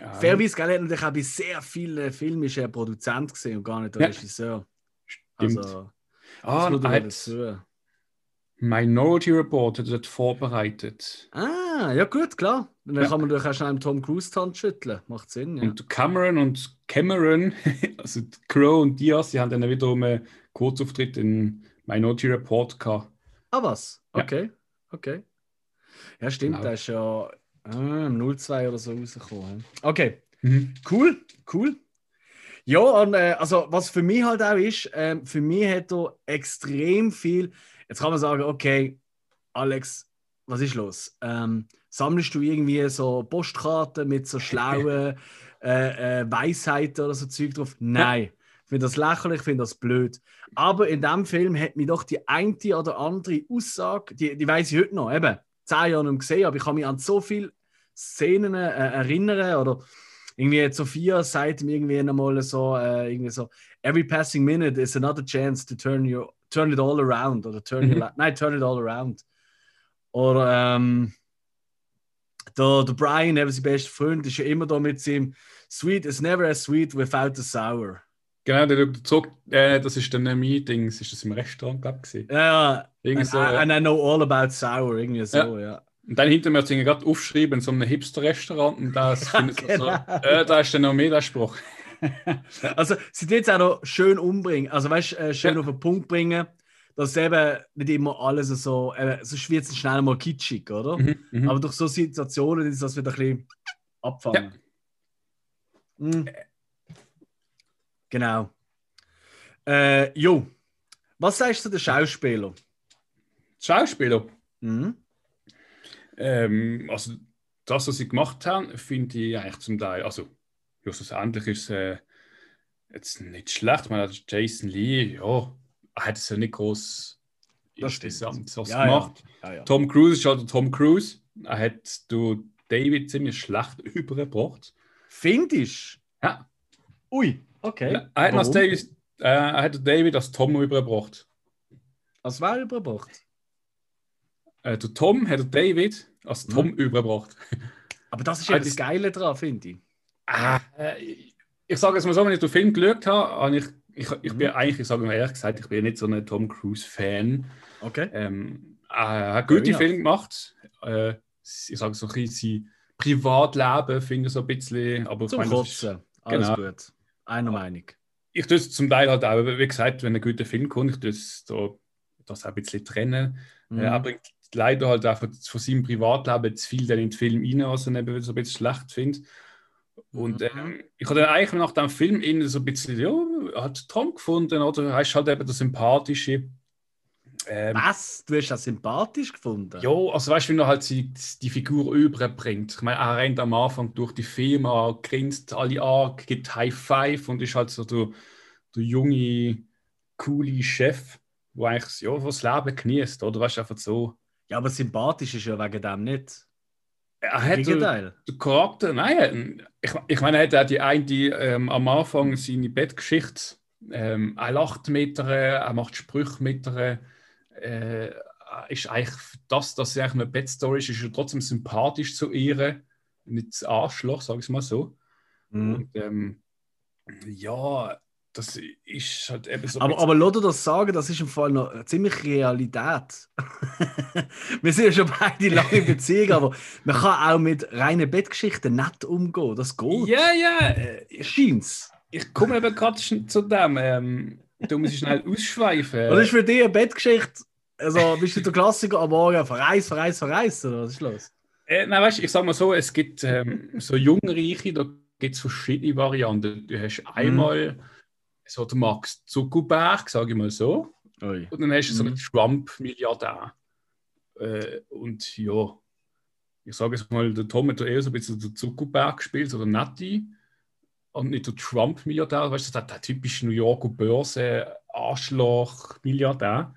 Speaker 2: Ja,
Speaker 1: Fairerweise, gell, hat natürlich auch bei sehr vielen Filmen ist er Produzent gesehen und gar nicht der
Speaker 2: Ja.
Speaker 1: Regisseur.
Speaker 2: stimmt.
Speaker 1: Also,
Speaker 2: ah,
Speaker 1: das noch
Speaker 2: hat
Speaker 1: dazu.
Speaker 2: Minority Report hat dort vorbereitet.
Speaker 1: Ah, ja gut, klar. Und dann
Speaker 2: Ja.
Speaker 1: kann man durch auch schnell dem Tom Cruise Hand schütteln. Macht Sinn, ja.
Speaker 2: Und Cameron und Cameron, also Crow und Diaz, die haben dann wiederum einen Kurzauftritt in Minority Report gehabt.
Speaker 1: Ah, was?
Speaker 2: Ja.
Speaker 1: Okay, okay. Ja, stimmt,
Speaker 2: Genau.
Speaker 1: der ist ja ah, im 02 oder so rausgekommen. Okay,
Speaker 2: Mhm.
Speaker 1: cool, cool. Ja, und äh, also was für mich halt auch ist, ähm, für mich hat er extrem viel. Jetzt kann man sagen, okay, Alex, was ist los? Ähm, sammelst du irgendwie so Postkarten mit so schlauen äh, äh, Weisheiten oder so Zeug drauf? Nein. Ich finde das lächerlich, ich finde das blöd. Aber in dem Film hat mich doch die eine oder andere Aussage, die, die weiß ich heute noch, eben, zehn Jahre nicht gesehen, aber ich kann mich an so viele Szenen äh, erinnern oder irgendwie Sophia sagt mir irgendwie einmal so, äh, irgendwie so, every passing minute is another chance to turn your, turn it all around oder turn
Speaker 2: Mhm.
Speaker 1: your, li- nein, turn it all around. Oder ähm, der, der Brian, eben sein bester Freund, ist ja immer da mit seinem Sweet is never as sweet without the sour.
Speaker 2: Genau, der der zog, äh, das ist dann ein Meeting, ist das im Restaurant, glaube ich.
Speaker 1: Ja,
Speaker 2: Irgendwie
Speaker 1: and,
Speaker 2: so, ja.
Speaker 1: and I know all about sour, irgendwie so, ja.
Speaker 2: Und dann hinter mir hat gerade aufgeschrieben, in so einem Hipster-Restaurant, und das finde ich so,
Speaker 1: Genau.
Speaker 2: äh, da ist dann noch mehr der Spruch.
Speaker 1: Also, sie tun jetzt auch noch schön umbringen, also weißt äh, schön
Speaker 2: Ja.
Speaker 1: auf den Punkt bringen, dass eben nicht immer alles so, äh, so wird es schnell mal kitschig, oder?
Speaker 2: Mhm, mhm.
Speaker 1: Aber durch so Situationen ist das wieder ein bisschen abfangen. Mhm. Genau. Äh, jo, was sagst du zu den Schauspielern?
Speaker 2: Schauspieler.
Speaker 1: Mhm.
Speaker 2: Ähm, also das, was sie gemacht haben, finde ich eigentlich zum Teil, also ja, schlussendlich ist es äh, jetzt nicht schlecht. Ich meine, Jason Lee, ja, er hat es ja nicht groß was
Speaker 1: Ja,
Speaker 2: gemacht.
Speaker 1: Ja, ja.
Speaker 2: Tom Cruise ist halt Tom Cruise. Er hat du David ziemlich schlecht übergebracht.
Speaker 1: Findest
Speaker 2: Ja.
Speaker 1: Ui, okay.
Speaker 2: Er hat? David, äh, er hat David als Tom übergebracht.
Speaker 1: Als wer überbracht?
Speaker 2: Äh, der Tom hat David als Tom
Speaker 1: Mhm.
Speaker 2: übergebracht.
Speaker 1: Aber das ist ja das
Speaker 2: das-
Speaker 1: Geile dran, finde ich.
Speaker 2: Ah, äh, ich, ich sage es mal so, wenn ich den Film geschaut habe, habe ich, ich, ich bin
Speaker 1: Mhm.
Speaker 2: eigentlich, ich sage mal ehrlich gesagt, ich bin nicht so ein Tom Cruise-Fan.
Speaker 1: Okay.
Speaker 2: Ähm, er hat gute. Filme gemacht. Äh, ich sage so ein bisschen sein Privatleben finde ich so ein bisschen, aber ich
Speaker 1: Zum
Speaker 2: meine, das ist-
Speaker 1: Kotzen. Alles
Speaker 2: genau.
Speaker 1: gut. Einer Meinung.
Speaker 2: ich tue es zum Teil halt auch, wie gesagt, wenn ein guter Film kommt, ich tue es da, das auch ein bisschen trennen.
Speaker 1: Mhm.
Speaker 2: Er bringt leider halt auch von, von seinem Privatleben zu viel dann in den Film rein, was ich eben so ein bisschen schlecht finde. Und
Speaker 1: Mhm.
Speaker 2: ähm, ich habe dann eigentlich nach dem Film innen so ein bisschen, ja, hat Tom gefunden, oder er ist halt eben der Sympathische. Ähm,
Speaker 1: Was? Du hast das sympathisch gefunden?
Speaker 2: ja, also weißt du, wie er halt die, die Figur überbringt. Ich meine, er rennt am Anfang durch die Firma, grinst alle an, gibt High Five und ist halt so der, der junge, coole Chef, der eigentlich ja, das Leben genießt, oder? Weißt du, einfach so.
Speaker 1: Ja, aber sympathisch ist ja wegen dem nicht.
Speaker 2: Er hat
Speaker 1: Gegenteil.
Speaker 2: der Charakter, nein, ich, ich meine, er hat auch die eine ähm, am Anfang seine Bettgeschichte. Ähm, er lacht mit ihr, er macht Sprüche mit ihr. Äh, ist eigentlich das, dass sie eigentlich eine Bettstory ist, ist er trotzdem sympathisch zu ihr. Nicht das Arschloch, sag ich mal so.
Speaker 1: Mhm.
Speaker 2: Und ähm, ja, das ist halt eben so.
Speaker 1: Aber, aber lass dir das sagen, das ist im Fall noch ziemlich Realität. wir sind ja schon beide lange in Beziehung, aber man kann auch mit reinen Bettgeschichten nett umgehen. Das geht.
Speaker 2: Ja, ja. äh,
Speaker 1: Scheint's.
Speaker 2: Ich komme eben gerade schon zu dem. Ähm, du musst schnell ausschweifen.
Speaker 1: Was ist für dich eine Bettgeschichte? Also bist du der Klassiker am Morgen verreist, verreist, verreist oder was ist los?
Speaker 2: Äh, nein, weißt du, ich sag mal so, es gibt ähm, so Jungreiche, da gibt es verschiedene Varianten. Du hast einmal so den Max Zuckerberg, sage ich mal so.
Speaker 1: Ui.
Speaker 2: Und dann hast du so
Speaker 1: Mhm.
Speaker 2: einen Trump-Milliardär. Äh, und ja, ich sage jetzt mal, der Tom hat eher so ein bisschen den Zuckerberg gespielt oder Natti. Und nicht der Trump-Milliardär, weißt du, der, der typische New Yorker Börse-Arschloch-Milliardär.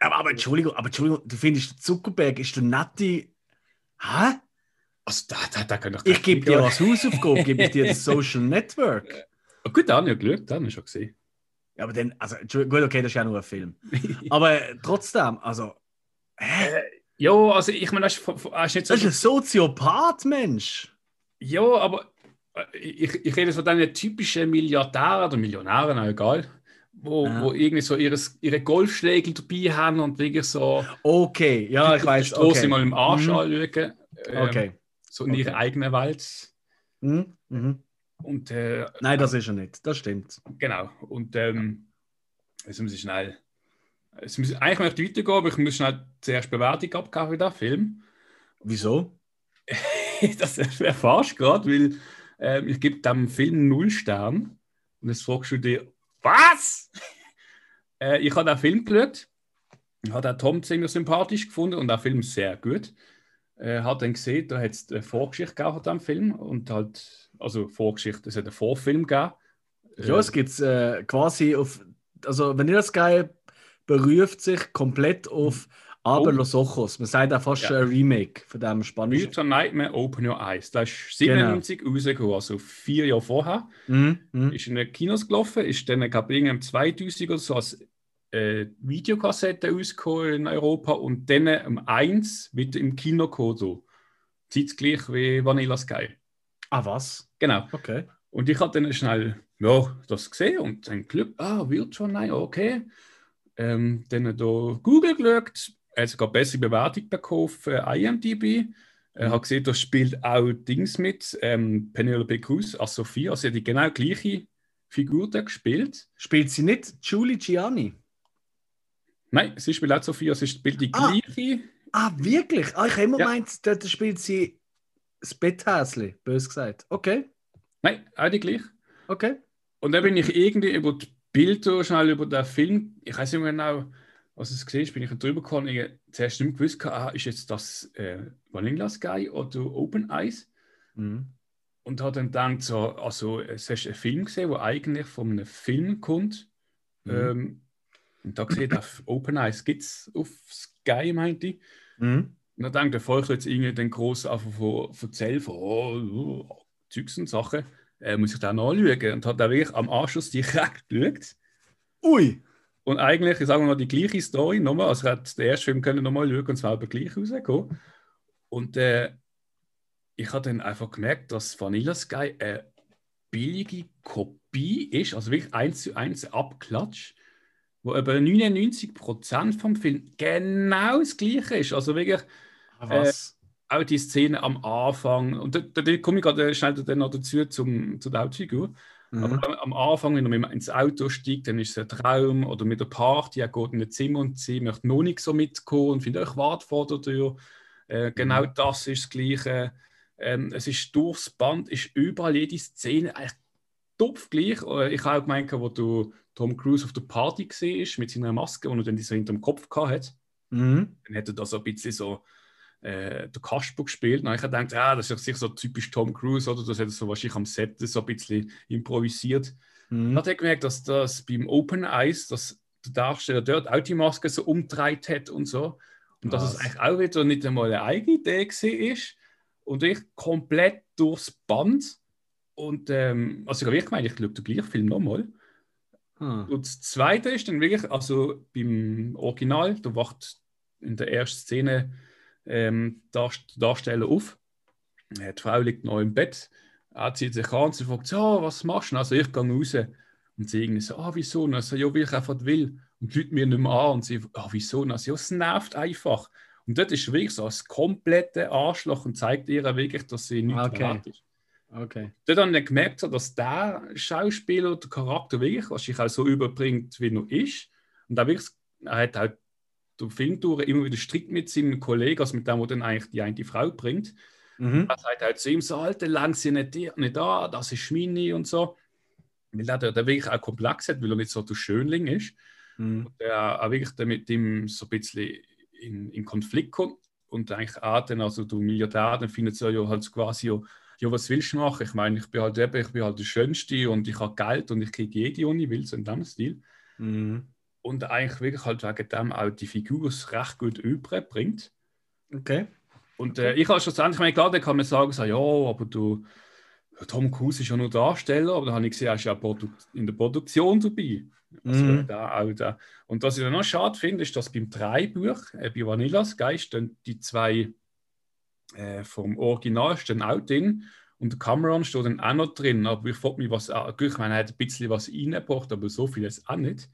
Speaker 1: Aber, aber Entschuldigung, aber Entschuldigung, du findest, Zuckerberg ist der nette. Hä?
Speaker 2: Also, da, da, da kann doch
Speaker 1: Ich gebe dir als Hausaufgabe, gebe ich dir das Social Network.
Speaker 2: Oh, gut, da habe ich ja geschaut, da habe ich schon gesehen.
Speaker 1: Ja, aber dann, also, gut, okay, das ist ja nur ein Film. Aber äh, trotzdem, also, hä?
Speaker 2: Ja, also ich meine, das ist, nicht so.
Speaker 1: Das ist ein Soziopath, Mensch.
Speaker 2: Ja, aber äh, ich, ich rede von diesen typischen Milliardären oder Millionären, auch egal, wo,
Speaker 1: Ja.
Speaker 2: wo irgendwie so ihres, ihre Golfschläge dabei haben und wirklich so
Speaker 1: Okay, ja, ich weiß. Okay.
Speaker 2: mal im Arsch
Speaker 1: Mhm.
Speaker 2: anschauen. ähm,
Speaker 1: okay.
Speaker 2: So in ihrer eigenen Welt.
Speaker 1: Mhm. Mhm.
Speaker 2: Und äh,
Speaker 1: Nein, das ist er nicht. Das stimmt.
Speaker 2: genau. Und ähm, jetzt muss ich schnell. Es muss, eigentlich möchte ich weitergehen, aber ich muss schnell zuerst Bewertung abgeben für den Film.
Speaker 1: Wieso?
Speaker 2: das erfährst du gerade, weil ähm, ich gebe dem Film null Stern. Und jetzt fragst du dir, was? äh, ich habe den Film geschaut. Habe den Tom ziemlich sympathisch gefunden und den Film sehr gut. Äh, hat dann gesehen, da hat es eine Vorgeschichte gegeben von diesem Film. Und halt, also Vorgeschichte, es hat einen Vorfilm gegeben.
Speaker 1: Ja, es gibt äh, quasi auf. Also, das geil beruft sich komplett auf Aber
Speaker 2: Oh.
Speaker 1: Los Ojos. Man sagt auch fast
Speaker 2: Ja.
Speaker 1: ein Remake von dem spanischen.
Speaker 2: Virtual Nightmare Open Your Eyes. Das ist 97 rausgekommen, also vier Jahre vorher.
Speaker 1: Mhm. Mhm.
Speaker 2: ist in den Kinos gelaufen, ist dann glaube ich im 2000 oder so als äh, Videokassette rausgekommen in Europa und dann am 1 wieder im Kino gekommen. So. Zeitgleich wie Vanilla Sky.
Speaker 1: Ah, was?
Speaker 2: Genau.
Speaker 1: Okay.
Speaker 2: Und ich habe dann schnell ja, das gesehen und dann Glück, ah, Virtual Night, okay. Ähm, dann da Google geschaut, hat sogar bessere Bewertung bekommen für IMDb. Er hat gesehen, da spielt auch Dings mit, ähm, Penelope Cruz, als Sophia, also sie hat die genau gleiche Figur da gespielt.
Speaker 1: Spielt sie nicht Julie Gianni?
Speaker 2: Nein, sie spielt auch Sophia, sie spielt die
Speaker 1: Ah.
Speaker 2: gleiche.
Speaker 1: Ah, wirklich? Ah, ich habe immer
Speaker 2: Ja.
Speaker 1: gemeint, dort spielt sie das Betthäsli, bös gesagt. Okay,
Speaker 2: Nein, auch die gleiche.
Speaker 1: okay.
Speaker 2: Und dann bin ich irgendwie über die Bilder schnell über den Film, ich weiß nicht mehr genau, was es gesehen bin ich drüber gekommen. Ich habe zuerst nicht gewusst, ah, ist jetzt das äh, Vanilla Sky oder Open Eyes?
Speaker 1: Mhm.
Speaker 2: Und habe dann gedacht, so, also es hast einen Film gesehen, der eigentlich von einem Film kommt.
Speaker 1: Mhm.
Speaker 2: Ähm, und da gesehen, auf Open Eyes gibt es auf Sky, meinte ich.
Speaker 1: Mhm.
Speaker 2: Und dann denkt der Volk jetzt irgendwie den einfach von erzählen von oh, oh, Zeugs und Sachen, äh, muss ich da nachschauen. Und hat dann wirklich am Anschluss direkt geschaut.
Speaker 1: Ui.
Speaker 2: Und eigentlich, ich sage mal, die gleiche Story nochmal. Also, hat den ersten Film können nochmal schauen und aber gleich rausgekommen. Und äh, ich habe dann einfach gemerkt, dass Vanilla Sky eine billige Kopie ist, also wirklich eins zu eins Abklatsch, wo über 99% vom Film genau das gleiche ist. Also wirklich
Speaker 1: Ah, was?
Speaker 2: auch die Szene am Anfang, und da, da, da komme ich gerade schnell dann noch dazu zum, zu der Hauptfigur.
Speaker 1: Mhm.
Speaker 2: Aber am Anfang, wenn mit- ins Auto steigt, dann ist es ein Traum oder mit der Party, er geht in ein Zimmer und sie möchte noch nicht so mitkommen und findet, ich warte vor der Tür. Äh, genau das ist das Gleiche. Ähm, es ist durchs Band, ist überall jede Szene eigentlich topf gleich. Äh, Ich habe auch gemeint, wo du Tom Cruise auf der Party gesehen mit seiner Maske, und er dann die so hinter dem Kopf gehabt hat
Speaker 1: Mhm.
Speaker 2: dann hätte er da so ein bisschen so äh, der Kasper gespielt. Und ich habe gedacht, ja, das ist ja sicher so typisch Tom Cruise, oder? Das hat er so wahrscheinlich am Set so ein bisschen improvisiert.
Speaker 1: Mhm.
Speaker 2: Dann hat er gemerkt, dass das beim Open Eyes, dass der Darsteller dort auch die Maske so umdreht hat und so. Und dass es
Speaker 1: Was?
Speaker 2: eigentlich auch wieder nicht einmal eine eigene Idee gewesen ist. Und ich komplett durchs Band. Und ähm, also ich habe wirklich gemeint, ich schaue den gleichen Film nochmal.
Speaker 1: Ah.
Speaker 2: Und das Zweite ist dann wirklich, also beim Original, da wacht in der ersten Szene ähm, der Darsteller auf. Die Frau liegt noch im Bett. Er zieht sich an und sie fragt, so, was machst du? denn?" Also ich gehe raus Und sie irgendwie so, ah, wieso? Und so, ja, weil ich einfach will. Und die Leute mir nicht mehr an. Und sie, ah, wieso? Und so, ja, es nervt einfach. Und dort ist wirklich so das komplette Arschloch und zeigt ihr wirklich, dass sie nicht
Speaker 1: Okay.
Speaker 2: wert ist.
Speaker 1: Okay.
Speaker 2: Dort habe ich gemerkt, dass der Schauspieler den Charakter wirklich wahrscheinlich auch so überbringt, wie er ist. Und auch wirklich, er hat halt den Film durch immer wieder Strick mit seinem Kollegen, also mit dem, der dann eigentlich die eine Frau bringt.
Speaker 1: Mhm.
Speaker 2: Er sagt halt zu ihm so, Alter, lang sie nicht, die- nicht da, das ist meine und so. Weil er der, der wirklich auch komplex hat, weil er nicht so der Schönling ist.
Speaker 1: Mhm.
Speaker 2: Und der auch wirklich mit ihm so ein bisschen in, in Konflikt kommt. Und eigentlich auch dann, also der Milliardär, dann findet so ja halt quasi, ja, ja, was willst du machen? Ich meine, ich bin halt eben, ich bin halt der Schönste und ich habe Geld und ich kriege jede Uni will, so in dem Stil.
Speaker 1: Mhm.
Speaker 2: Und eigentlich wirklich halt wegen dem auch die Figur recht gut überbringt.
Speaker 1: Okay.
Speaker 2: Und äh, ich habe schlussendlich, ich meine, klar, dann kann man sagen, so, ja, aber du, Tom Cruise ist ja nur Darsteller, aber dann habe ich gesehen, er ist ja in der Produktion dabei. Also,
Speaker 1: Mhm.
Speaker 2: da, auch da. Und was ich dann noch schade finde, ist, dass beim Dreibuch, äh, bei Vanillas Geist, dann die zwei äh, vom Original stehen auch drin und der Cameron steht dann auch noch drin. Aber ich frage mich, was, äh, ich meine, er hat ein bisschen was reingebracht, aber so viel jetzt auch nicht.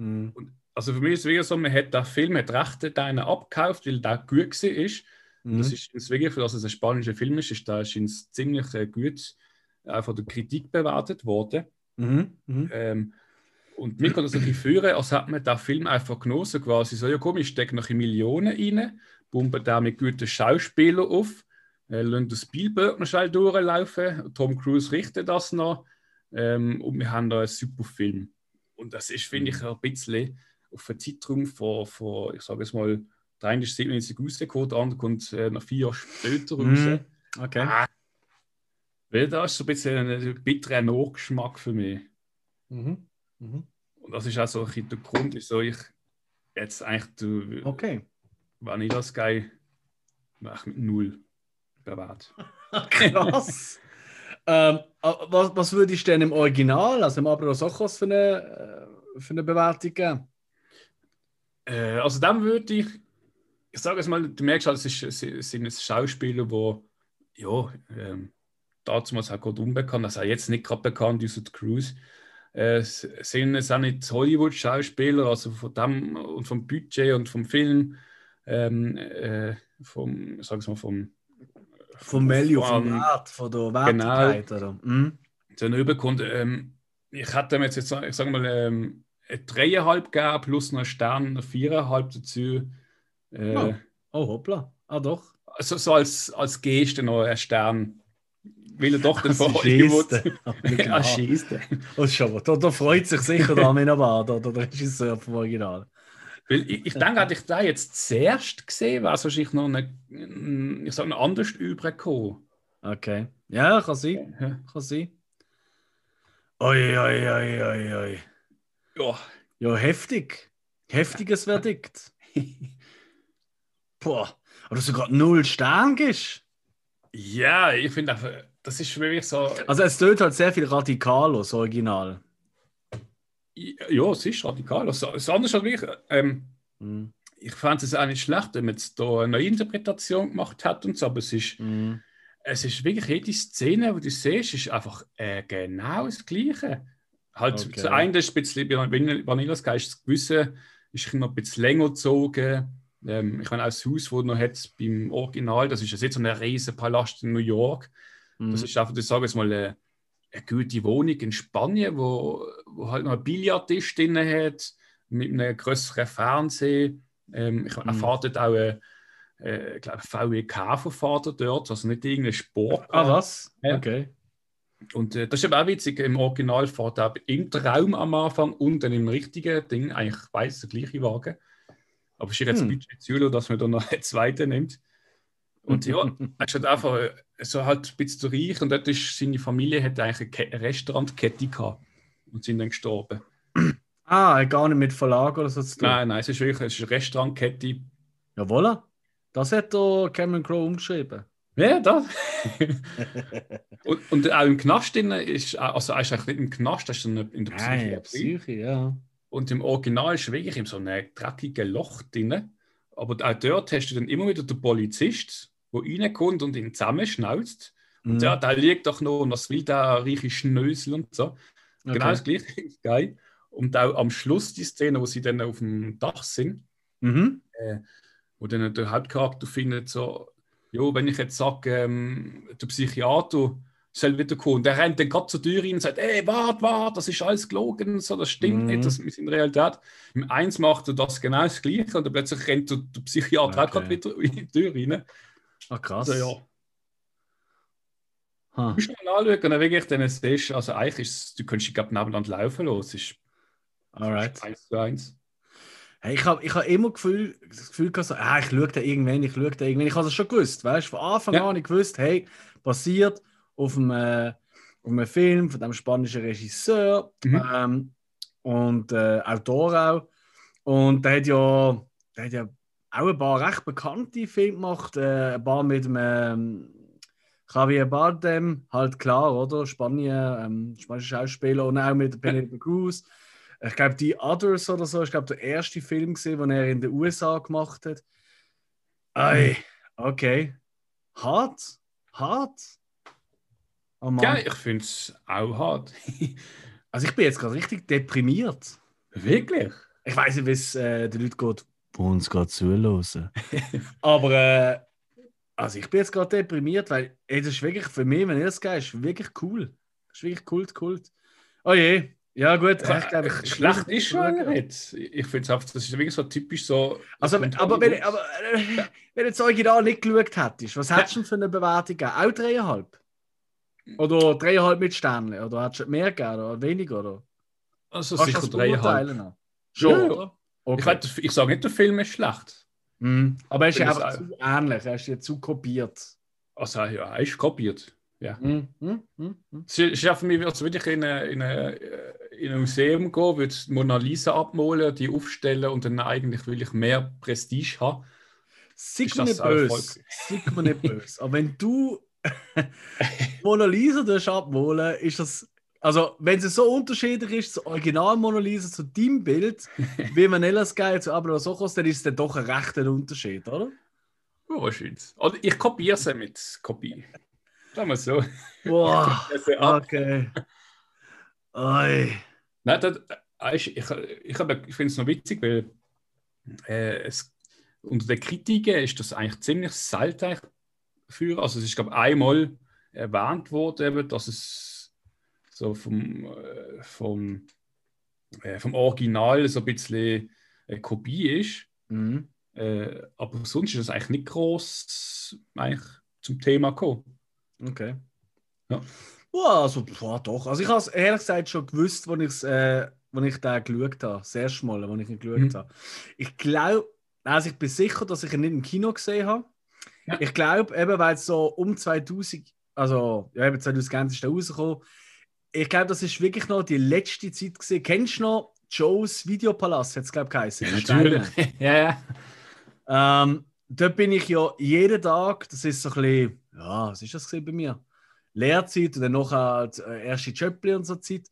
Speaker 1: Mhm.
Speaker 2: Also für mich ist es wirklich so, man hat den Film, hat Rechte da einen abgekauft, weil der gut war. ist. Und Das
Speaker 1: Mhm.
Speaker 2: ist wirklich, für das es ein spanischer Film ist, ist da ist ziemlich äh, gut äh, von der Kritik bewertet worden.
Speaker 1: Mhm. Mhm.
Speaker 2: Ähm, und mir kann das ein bisschen führen, als hat man den Film einfach genossen, quasi so, ja komm, ich stecke noch in Millionen rein, pumpe da mit guten Schauspielern auf, äh, lassen den Spielberg noch schnell durchlaufen, Tom Cruise richtet das noch ähm, und wir haben da einen super Film. Und das ist, finde ich, ein bisschen auf einen Zeitraum von, von ich sage es mal, der eine ist 97 rausgekommen, der andere kommt äh, noch vier Jahre später raus.
Speaker 1: Mhm. Okay.
Speaker 2: Ah, weil das ist so ein bisschen ein bitterer Nachgeschmack für mich.
Speaker 1: Mhm. Mhm.
Speaker 2: Und das ist auch so ein der Grund, wieso ich jetzt eigentlich du,
Speaker 1: Okay.
Speaker 2: Vanilla Sky eigentlich mit null bewahrt.
Speaker 1: Krass. Ähm, äh, was, was würde ich denn im Original, also im Abro Sochos, für eine, äh, für eine Bewertung geben?
Speaker 2: Äh, also dann würde ich, ich sage es mal, du merkst halt, es, ist, es sind Schauspieler, die ja, ähm, damals auch gerade unbekannt, also jetzt nicht gerade bekannt, der Cruise, äh, sind es auch nicht Hollywood-Schauspieler, also von dem und vom Budget und vom Film, ähm, äh, vom, sag mal, vom
Speaker 1: Vom Value,
Speaker 2: vom-
Speaker 1: vom Wert, von der Wertigkeit, oder? Mhm.
Speaker 2: dann ähm, ich hätte ihm jetzt, jetzt ich sage mal, ähm, eine dreieinhalb gegeben, plus noch einen Stern, eine viereinhalb dazu. Äh,
Speaker 1: Oh. Oh, hoppla. Ah, doch.
Speaker 2: also so als, als Geste noch ein Stern. Will er doch den
Speaker 1: ist
Speaker 2: Hollywood.
Speaker 1: Ah, Geste. Oh, schon. Da, da freut sich sicher der Aminabad, oder der Regisseur vom Original.
Speaker 2: Ich, ich denke, hätte ich da jetzt zuerst gesehen, wäre es wahrscheinlich noch eine, ich sag, noch anders übergekommen.
Speaker 1: Okay. Ja, kann sein.
Speaker 2: Ja.
Speaker 1: Kann sein. Oi, oi, oi, oi, oi.
Speaker 2: Ja.
Speaker 1: Ja, heftig. Heftiges Verdikt. Boah. Du gerade null Sterne gibst.
Speaker 2: ja, ich finde, einfach, das ist wirklich so.
Speaker 1: Also es tönt halt sehr viel radikaler, das Original.
Speaker 2: Ja, es ist radikal. Also, das andere ist halt wirklich, ähm,
Speaker 1: Mhm.
Speaker 2: ich fand es auch nicht schlecht, wenn man jetzt da eine neue Interpretation gemacht hat und so, aber es ist,
Speaker 1: Mhm.
Speaker 2: es ist wirklich jede Szene, die du siehst, ist einfach äh, genau das Gleiche. Halt,
Speaker 1: Okay.
Speaker 2: das eine ist ein bisschen bei Vanilla- Vanillas Geist, das Gewisse ist noch ein bisschen länger gezogen. Ähm, ich meine, auch das Haus, das noch hat beim Original, das ist jetzt so ein riesen Palast in New York.
Speaker 1: Mhm.
Speaker 2: Das ist einfach, ich sage jetzt mal, eine, eine gute Wohnung in Spanien, wo, wo halt noch einen Billardtisch drin hat, mit einem größeren Fernseher. Ähm, ich
Speaker 1: Mhm.
Speaker 2: erfahre dort auch einen äh, glaube, VW-K-Verfahrer dort, also nicht irgendein Sport.
Speaker 1: Ah, was? Okay.
Speaker 2: Und äh, das ist eben auch witzig, im Original fährt er im Traum am Anfang und dann im richtigen Ding eigentlich beides der gleiche Wagen. Aber es ist jetzt
Speaker 1: Hm.
Speaker 2: Budget zu, dass man dann noch einen zweiten nimmt. Und ja, er ist halt einfach äh, so halt ein bisschen zu reich und dort ist seine Familie hat eigentlich eine Ke- Restaurantkette gehabt und sind dann gestorben.
Speaker 1: Ah, gar nicht mit Verlag oder so zu tun.
Speaker 2: Nein, nein, es ist wirklich es ist eine Restaurantkette.
Speaker 1: Ja, voilà. Das hat der Cameron Crowe umgeschrieben.
Speaker 2: Ja, das. und, und auch im Knast drin ist, also er ist eigentlich nicht im Knast, er ist dann in der
Speaker 1: Nein,
Speaker 2: Psychiatrie.
Speaker 1: Psyche, ja.
Speaker 2: Und im Original ist wirklich in so einem dreckigen Loch drin. Aber auch dort hast du dann immer wieder den Polizist, der reinkommt und ihn zusammenschnauzt. Und
Speaker 1: Mhm.
Speaker 2: ja, da liegt doch noch, und was will der reiche Schnösel und so. Okay. Genau das gleiche, geil. Und auch am Schluss die Szene, wo sie dann auf dem Dach sind, mhm. äh, wo dann der Hauptcharakter findet, so, jo, wenn ich jetzt sage, ähm, der Psychiater soll wieder kommen, der rennt dann gerade zur Tür rein und sagt, ey, warte, warte, das ist alles gelogen, so, das stimmt mhm. nicht, das ist in Realität. Im Eins macht er das genau das Gleiche und dann plötzlich rennt der, der Psychiater okay. auch gerade wieder in die Tür rein.
Speaker 1: Ach, krass.
Speaker 2: Also, ja. Huh. Du musst mal anschauen dann wirklich dann siehst, also eigentlich ist du könntest dich nebeneinander laufen los. Ist
Speaker 1: Alright.
Speaker 2: Eins zu eins.
Speaker 1: Hey, ich habe ich hab immer Gefühl, das Gefühl gehabt, so, ah, ich schaue da irgendwann, ich schaue da irgendwann. Ich habe das schon gewusst, weißt du? Von Anfang ja. an ich gewusst, hey, passiert auf einem, äh, auf einem Film von dem spanischen Regisseur mhm. ähm, und äh, Autor auch. Und der hat ja, der hat ja auch ein paar recht bekannte Filme gemacht, äh, ein paar mit dem ähm, Javier Bardem, halt klar, oder? Spanien, ähm, spanischer Schauspieler und auch mit Penelope Cruz. Ich glaube, die Others oder so, ich glaube, der erste Film gesehen, den er in den USA gemacht hat. Ei, okay. Hart, hart.
Speaker 2: Oh ja, ich finde es auch hart.
Speaker 1: also ich bin jetzt gerade richtig deprimiert.
Speaker 2: Wirklich?
Speaker 1: Ich weiß nicht, wie es äh, den Leuten geht, die uns gerade zuhören. Aber äh, also ich bin jetzt gerade deprimiert, weil ey, das ist wirklich für mich, wenn ich das gehe, ist wirklich cool. Das ist wirklich Kult, Kult. Oh je. Ja, gut,
Speaker 2: ich glaube, ich, schlecht ist schon nicht. Ich finde es einfach, das ist wirklich so typisch so.
Speaker 1: Also, aber wenn, aber äh, wenn du das Original nicht geschaut hättest, was hättest du für eine Bewertung gegeben? Auch dreieinhalb? Oder dreieinhalb mit Sternen? Oder hättest du mehr gegeben oder weniger? Oder?
Speaker 2: Also Kannst sicher dreieinhalb.
Speaker 1: Schon, ja, oder?
Speaker 2: Okay. Ich, ich sage nicht, der Film ist schlecht.
Speaker 1: Mhm. Aber er ist ja einfach zu ähnlich, er ist ja zu kopiert.
Speaker 2: Also ja, er ist kopiert. Ja. Mhm. Mhm. Es ist ja für mich, als würde ich in, eine, in, eine, in ein Museum gehen, würde Mona Lisa abmalen, die aufstellen und dann eigentlich will ich mehr Prestige haben.
Speaker 1: Sieht mir nicht böse. Sieht mir nicht böse. Aber wenn du Mona Lisa abmalen, ist das also, wenn es so unterschiedlich ist, das Original Mona Lisa zu deinem Bild, wie Vanilla Sky zu Abra Sokos, dann ist es dann doch ein rechter Unterschied, oder?
Speaker 2: Ja, wahrscheinlich. Oder ich kopiere sie mit Kopie. Sagen wir so.
Speaker 1: Boah, okay. Oi.
Speaker 2: Nein, das, äh, ich, ich, ich, ich finde es noch witzig, weil äh, es, unter den Kritiken ist das eigentlich ziemlich selten für. Also es ist, glaube ich, einmal erwähnt worden, dass es so vom, äh, vom, äh, vom Original so ein bisschen eine Kopie ist. Mhm. Äh, aber sonst ist es eigentlich nicht groß eigentlich zum Thema gekommen.
Speaker 1: Okay.
Speaker 2: Ja.
Speaker 1: Ja, also, boah, doch. Also ich habe es ehrlich gesagt schon gewusst, als ich äh, ich den geschaut habe. Das erste Mal, als ich ihn geschaut mhm. habe. Ich glaube, also ich bin sicher, dass ich ihn nicht im Kino gesehen habe. Ja. Ich glaube, eben weil es so um 2000, also ja, eben 2020 ist er rausgekommen, ich glaube, das ist wirklich noch die letzte Zeit gesehen. Kennst du noch Joes Videopalast? Hat es, glaube ich, geheißen.
Speaker 2: Ja, natürlich. ja, ja.
Speaker 1: Ähm, dort bin ich ja jeden Tag, das ist so ein bisschen, ja, was ist das bei mir? Lehrzeit und dann noch halt äh, erste Jöppli und so Zeit.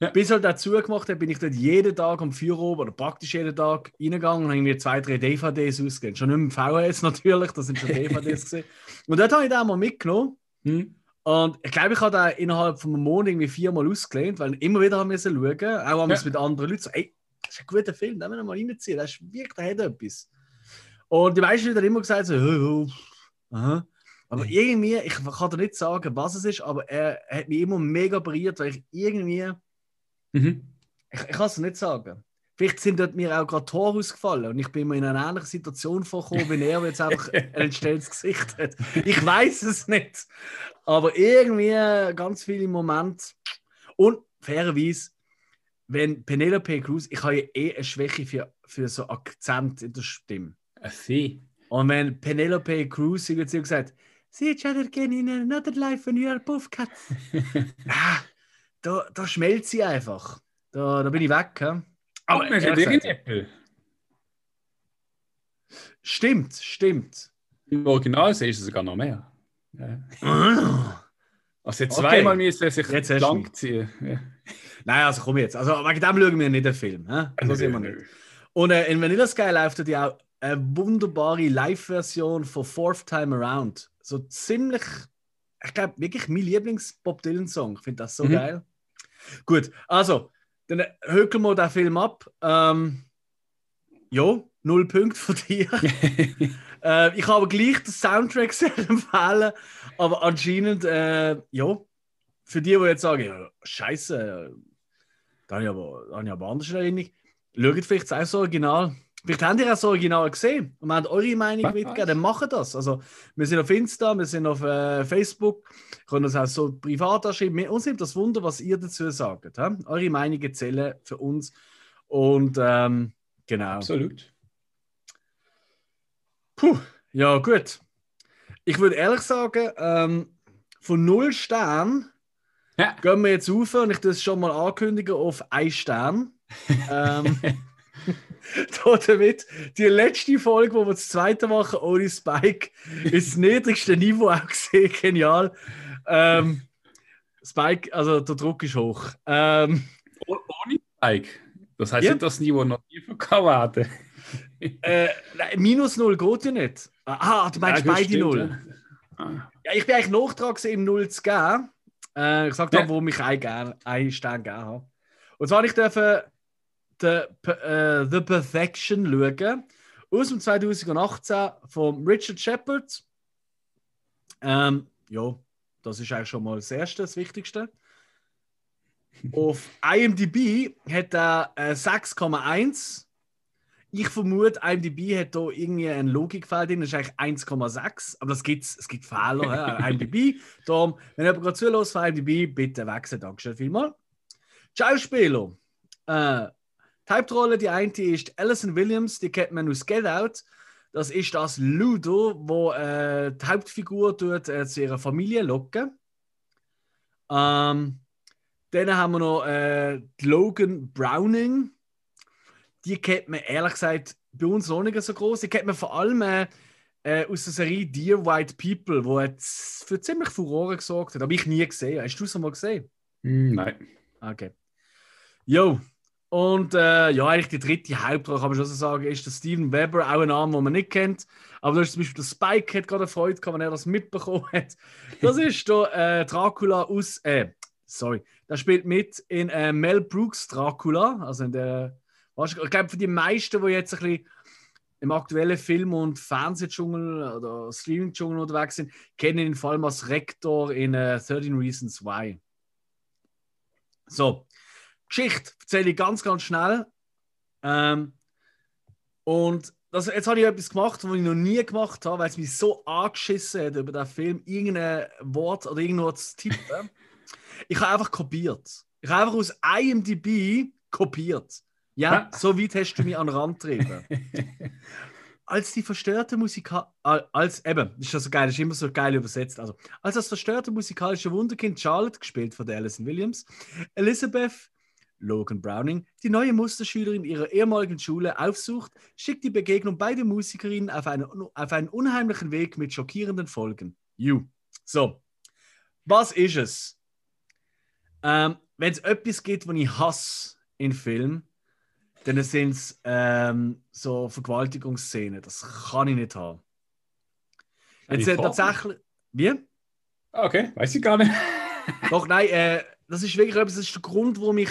Speaker 1: Ja. Bis halt dazu gemacht habe, bin ich dort jeden Tag um 4 Uhr oder praktisch jeden Tag reingegangen und habe mir zwei, drei DVDs ausgegeben. Schon nicht mit VHS natürlich, das sind schon DVDs gesehen. Und dort habe ich den mal mitgenommen. Hm. Und ich glaube, ich habe da innerhalb von einem Monat irgendwie viermal ausgelehnt, weil immer wieder haben wir schauen, auch haben wir es mit anderen Leuten so, ey, das ist ein guter Film, den müssen wir mal reinziehen, das ist wirklich, der hat etwas. Und die meisten haben immer gesagt so, oh, oh, aha. Aber irgendwie, ich kann dir nicht sagen, was es ist, aber er, er hat mich immer mega berührt, weil ich irgendwie, mhm. ich, ich kann es nicht sagen. Vielleicht sind dort mir auch gerade Tore ausgefallen und ich bin mir in eine ähnliche Situation vorgekommen, wie er jetzt einfach ein entstelltes Gesicht hat. Ich weiß es nicht. Aber irgendwie ganz viele Momente. Und fairerweise, wenn Penelope Cruz, ich habe ja eh eine Schwäche für, für so Akzent in der Stimme.
Speaker 2: Sie.
Speaker 1: Und wenn Penelope Cruz irgendwie gesagt See each other again in another life when you are both cats. ah, da, da schmelzt sie einfach. Da, da bin ich weg. He?
Speaker 2: Aber er hat einen Apple.
Speaker 1: Stimmt, stimmt.
Speaker 2: Im Original siehst du sogar noch mehr. Ja. Also zweimal okay. müssen sich
Speaker 1: jetzt lang ziehen. Ja. Nein, also komm jetzt. Also wegen dem schauen wir nicht den Film. He? So sehen wir nicht. Und äh, in Vanilla Sky läuft ja auch eine wunderbare Live-Version von Fourth Time Around. So ziemlich, ich glaube, wirklich mein Lieblings-Bob Dylan-Song. Ich finde das so mhm. geil. Gut, also, dann hökeln wir den Film ab. Ähm, ja, null Punkte von dir. äh, ich habe gleich den Soundtrack sehr empfehlen, aber anscheinend, äh, ja, für die, die jetzt sagen, ja, Scheiße, da habe ich aber, da habe ich aber anders in Erinnerung. Schaut vielleicht auch das Original. Vielleicht habt ihr auch das Original gesehen und habt eure Meinung
Speaker 2: Was?
Speaker 1: mitgegeben, dann macht das. Also, wir sind auf Insta, wir sind auf äh, Facebook, können das auch so privat anschreiben. Wir- Uns nimmt das Wunder, was ihr dazu sagt. He? Eure Meinungen zählen für uns. Und ähm, genau.
Speaker 2: Absolut.
Speaker 1: Puh, ja, gut. Ich würde ehrlich sagen, ähm, von 0 Stern
Speaker 2: Ja.
Speaker 1: gehen wir jetzt rauf und ich das schon mal ankündigen auf 1 Stern. ähm, damit die letzte Folge, wo wir das zweite machen ohne Spike, ist das niedrigste Niveau auch gesehen. Genial. Ähm, Spike, also der Druck ist hoch. Ähm,
Speaker 2: Oh- Ohne Spike. Das heißt
Speaker 1: Ja.
Speaker 2: nicht, dass das Niveau noch tiefer kann werden.
Speaker 1: äh, nein, minus 0 geht ja nicht. Ah, du meinst
Speaker 2: Ja,
Speaker 1: beide
Speaker 2: stimmt,
Speaker 1: 0.
Speaker 2: ja. Ah.
Speaker 1: Ja, ich bin eigentlich noch dran im 0 zu geben. Äh, ich sagte,
Speaker 2: Ja.
Speaker 1: ja. warum ich einen, gern, einen Stern gegeben habe. Und zwar ich dürfen The, äh, The Perfection schauen. Aus dem 2018 von Richard Shepard. Ähm, ja, das ist eigentlich schon mal das Erste, das Wichtigste. Auf IMDb hat er äh, 6,1. Ich vermute, IMDb hat da irgendwie einen Logikfehler drin, das ist eigentlich 1,6, aber das gibt's, es gibt Fehler. hä, IMDb. Darum, wenn jemand gerade zulässt von IMDb, bitte wechseln. Dankeschön vielmals. Schauspieler. Äh, die Hauptrolle, die eine ist Alison Williams, die kennt man aus Get Out. Das ist das Ludo, wo äh, die Hauptfigur tut, äh, zu ihrer Familie locken. Ähm, dann haben wir noch äh, Logan Browning. Die kennt man ehrlich gesagt bei uns noch nicht so groß. Die kennt man vor allem äh, äh, aus der Serie Dear White People, wo für ziemlich Furore gesorgt hat. Habe ich nie gesehen. Hast du es mal gesehen?
Speaker 2: Hm, Nein.
Speaker 1: Okay. Jo. Und äh, ja, eigentlich die dritte Hauptrolle, kann man schon so sagen, ist der Steven Weber, auch ein Name, den man nicht kennt. Aber da ist zum Beispiel der Spike, hat gerade Freude gehabt, wenn er das mitbekommen hat. Das ist der äh, Dracula aus, äh, sorry, der spielt mit in äh, Mel Brooks Dracula, also in der, weißt du, ich glaube für die meisten, die jetzt ein bisschen im aktuellen Film- und Fernsehdschungel oder Streaming-Dschungel unterwegs sind, kennen ihn vor allem als Rektor in äh, 13 Reasons Why. So, Geschichte erzähle ich ganz, ganz schnell. Ähm, und das, jetzt habe ich etwas gemacht, was ich noch nie gemacht habe, weil es mich so angeschissen hat, über den Film irgendein Wort oder irgendwas zu tippen. ich habe einfach kopiert. Ich habe einfach aus IMDb kopiert. Ja, so weit hast du mich an den Rand getrieben. als die verstörte Musikal als eben, das ist ja so geil, das ist immer so geil übersetzt. Also, als das verstörte musikalische Wunderkind Charlotte, gespielt von der Alison Williams, Elizabeth Logan Browning, die neue Musterschülerin ihrer ehemaligen Schule aufsucht, schickt die Begegnung beider Musikerinnen auf, eine, auf einen unheimlichen Weg mit schockierenden Folgen. You. So, was ist es? Ähm, Wenn es etwas gibt, was ich hasse in Filmen, dann sind es ähm, so Vergewaltigungsszenen. Das kann ich nicht haben. Jetzt äh, tatsächlich. Wie?
Speaker 2: Okay, weiß ich gar nicht.
Speaker 1: Doch, nein, äh, das ist wirklich etwas, das ist der Grund, warum ich.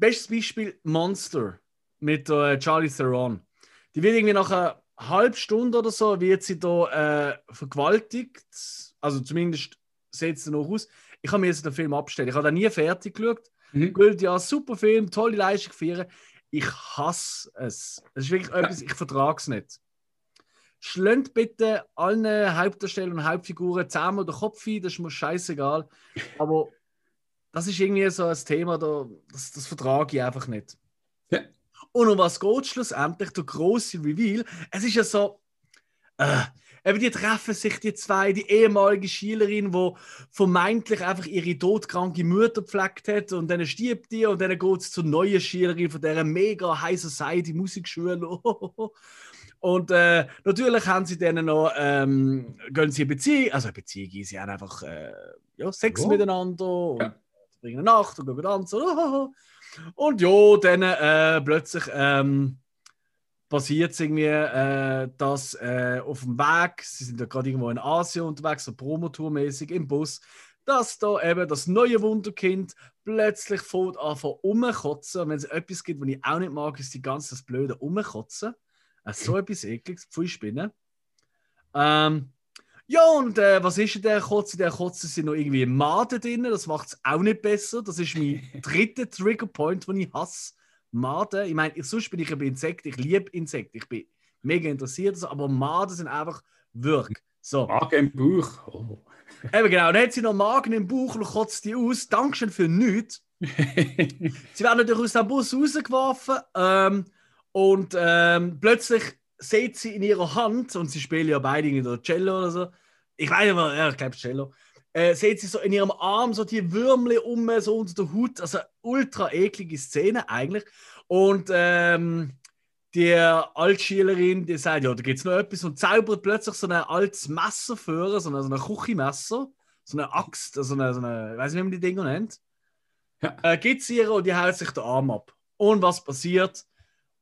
Speaker 1: Bestes Beispiel Monster mit äh, Charlie Theron. Die wird irgendwie nach einer halben Stunde oder so, wird sie da äh, vergewaltigt. Also zumindest sieht es noch aus. Ich habe mir jetzt den Film abstellen. Ich habe den nie fertig geschaut.
Speaker 2: Mhm.
Speaker 1: Gilt ja, super Film, tolle Leistung feiern. Ich hasse es. Es ist wirklich etwas, ich vertrage es nicht. Schlönt bitte allen Hauptdarstellern und Hauptfiguren zehnmal den Kopf ein, das ist mir scheißegal. Aber das ist irgendwie so ein Thema, da, das, das vertrage ich einfach nicht.
Speaker 2: Ja.
Speaker 1: Und um was geht schlussendlich? Der große Reveal. Es ist ja so. Äh, eben die treffen sich, die zwei, die ehemalige Schülerin, die vermeintlich einfach ihre todkranke Mutter gepflegt hat und dann stirbt die und dann geht es zur neuen Schülerin von dieser mega High Society Musikschule. Und äh, natürlich haben sie dann noch, ähm, gehen sie eine Beziehung, also eine Beziehung, sie haben einfach äh, ja, Sex
Speaker 2: Ja.
Speaker 1: miteinander
Speaker 2: Ja.
Speaker 1: Bringen eine Nacht und gehen tanzen. Und ja, dann äh, plötzlich ähm, passiert es irgendwie, äh, dass äh, auf dem Weg, sie sind ja gerade irgendwo in Asien unterwegs, so Promotour-mäßig im Bus, dass da eben das neue Wunderkind plötzlich fängt an von umkotzen. Und wenn es etwas gibt, was ich auch nicht mag, ist die ganze das blöde Umkotzen. Also so etwas ekliges, Pfui Spinnen. Ähm, ja, und äh, was ist in der Kotze? In der Kotze sind noch irgendwie Maden drin, das macht es auch nicht besser. Das ist mein dritter Triggerpoint, den ich hasse. Maden. Ich meine, sonst bin ich ein Insekt, ich liebe Insekten, ich bin mega interessiert, aber Maden sind einfach Wirk. So.
Speaker 2: Magen im Bauch. Oh.
Speaker 1: Eben genau, dann hat sie noch Magen im Bauch und kotzt die aus. Dankeschön für nichts. sie werden natürlich aus dem Bus rausgeworfen ähm, und ähm, plötzlich sieht sie in ihrer Hand, und sie spielen ja beide in der Cello oder so, ich weiß nicht, ja, ich glaube Cello, äh, sieht sie so in ihrem Arm so die Würmle um, so unter der Hut, also ultra eklige Szene eigentlich. Und ähm, die Altschülerin, die sagt, ja, da gibt es noch etwas und zaubert plötzlich so ein altes Messer für, so ein, so ein Küchenmesser, so eine Axt, so eine, so eine ich weiß nicht, wie man die Dinger nennt. Ja. Äh, gibt sie ihr und die haut sich den Arm ab. Und was passiert?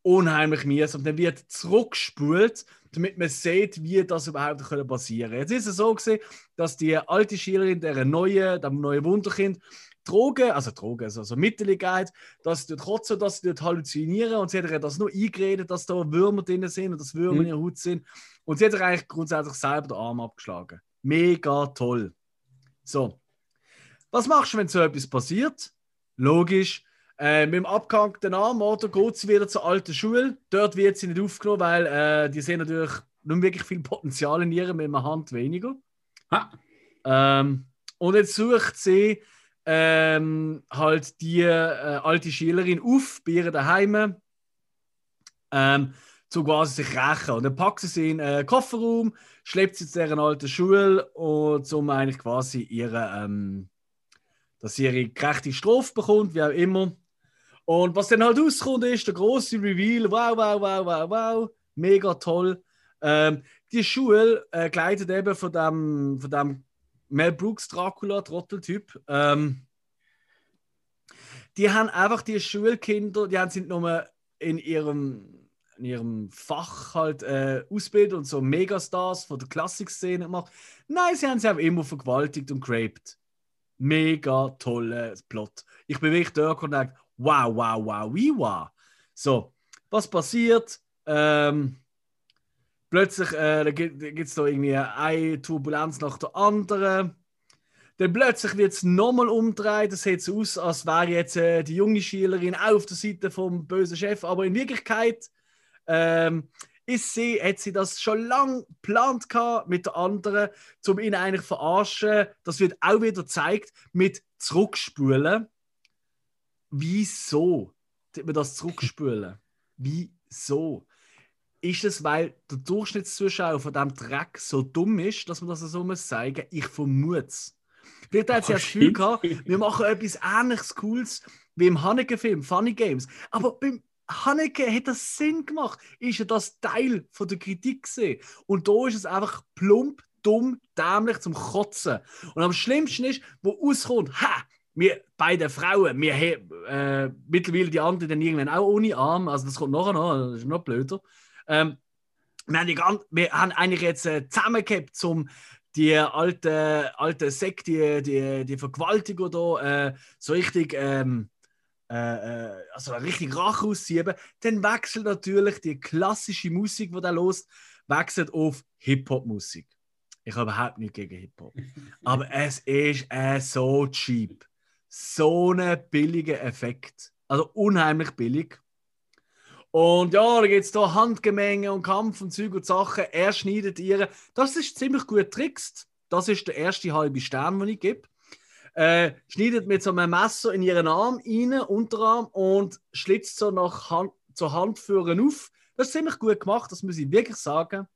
Speaker 1: Unheimlich mühsam. Dann wird zurückgespult, damit man sieht, wie das überhaupt passieren kann. Jetzt ist es so gewesen, dass die alte Schülerin, der neue, dem neuen Wunderkind, Drogen, also Drogen, also, also Mittel geht, dass sie dort kotzen, dass sie dort halluzinieren und sie hat ihr das nur eingeredet, dass da Würmer drin sind und dass Würmer mhm. in ihrer Haut sind. Und sie hat ihr eigentlich grundsätzlich selber den Arm abgeschlagen. Mega toll. So. Was machst du, wenn so etwas passiert? Logisch. Äh, mit dem abgehangten Arm oder geht sie wieder zur alten Schule. Dort wird sie nicht aufgenommen, weil äh, die sehen natürlich nicht wirklich viel Potenzial in ihr, mit einer Hand weniger. Ähm, und jetzt sucht sie ähm, halt die äh, alte Schülerin auf bei ihr daheim, ähm, zu quasi sich rächen. Und dann packt sie sie in den Kofferraum, schleppt sie zu deren alten Schule und um eigentlich quasi ihre, ähm, dass sie ihre gerechte Strophe bekommt, wie auch immer. Und was dann halt rauskommt, ist der große Reveal. Wow, wow, wow, wow, wow. Mega toll. Ähm, die Schule äh, geleitet eben von dem, von dem Mel Brooks Dracula, Trotteltyp. Ähm, die haben einfach die Schulkinder, die haben sind nur in ihrem, in ihrem Fach halt äh, ausbildet und so Megastars von der Klassikszene gemacht. Nein, sie haben sie auch immer vergewaltigt und geraped. Mega tolles Plot. Ich bin wirklich dort und denke, wow, wow, wow, wie wow. So, was passiert? Ähm, plötzlich äh, gibt es da irgendwie eine Turbulenz nach der anderen. Dann plötzlich wird es nochmal umdrehen. Das sieht so aus, als wäre jetzt äh, die junge Schülerin auf der Seite vom bösen Chef. Aber in Wirklichkeit ähm, ist sie, hat sie das schon lange geplant mit der anderen, um ihn eigentlich verarschen. Das wird auch wieder gezeigt mit Zurückspulen. Wieso? wir das zurückspulen? Wieso? Ist es, weil der Durchschnittszuschauer von diesem Dreck so dumm ist, dass man das so muss sagen? Ich vermute es. Vielleicht hat sie das Gefühl gehabt, wir machen etwas ähnliches Cooles wie im Haneke-Film, Funny Games. Aber beim Haneke hat das Sinn gemacht. Ist ja das Teil von der Kritik gesehen. Und da ist es einfach plump, dumm, dämlich zum Kotzen. Und am schlimmsten ist, wo rauskommt, ha, wir beide Frauen, wir haben äh, mittlerweile die anderen dann irgendwann auch ohne Arm, also das kommt nachher noch, das ist noch blöder. Ähm, wir, haben die ganze, wir haben eigentlich jetzt äh, zusammengehabt, um die alte, alte Sekt, die, die, die Vergewaltiger da äh, so richtig, ähm, äh, äh also richtig Rache ausziehen, dann wechselt natürlich die klassische Musik, die da los, wechselt auf Hip-Hop-Musik. Ich habe überhaupt nichts gegen Hip-Hop. Aber es ist äh, so cheap. So ein billiger Effekt. Also unheimlich billig. Und ja, da gibt es da Handgemenge und Kampf und Zeug und Sachen. Er schneidet ihre. Das ist ziemlich gut getrickst. Das ist der erste halbe Stern, den ich gebe. Äh, schneidet mit so einem Messer in ihren Arm rein, Unterarm, und schlitzt so nach Hand, zur Handführung auf. Das ist ziemlich gut gemacht, das muss ich wirklich sagen.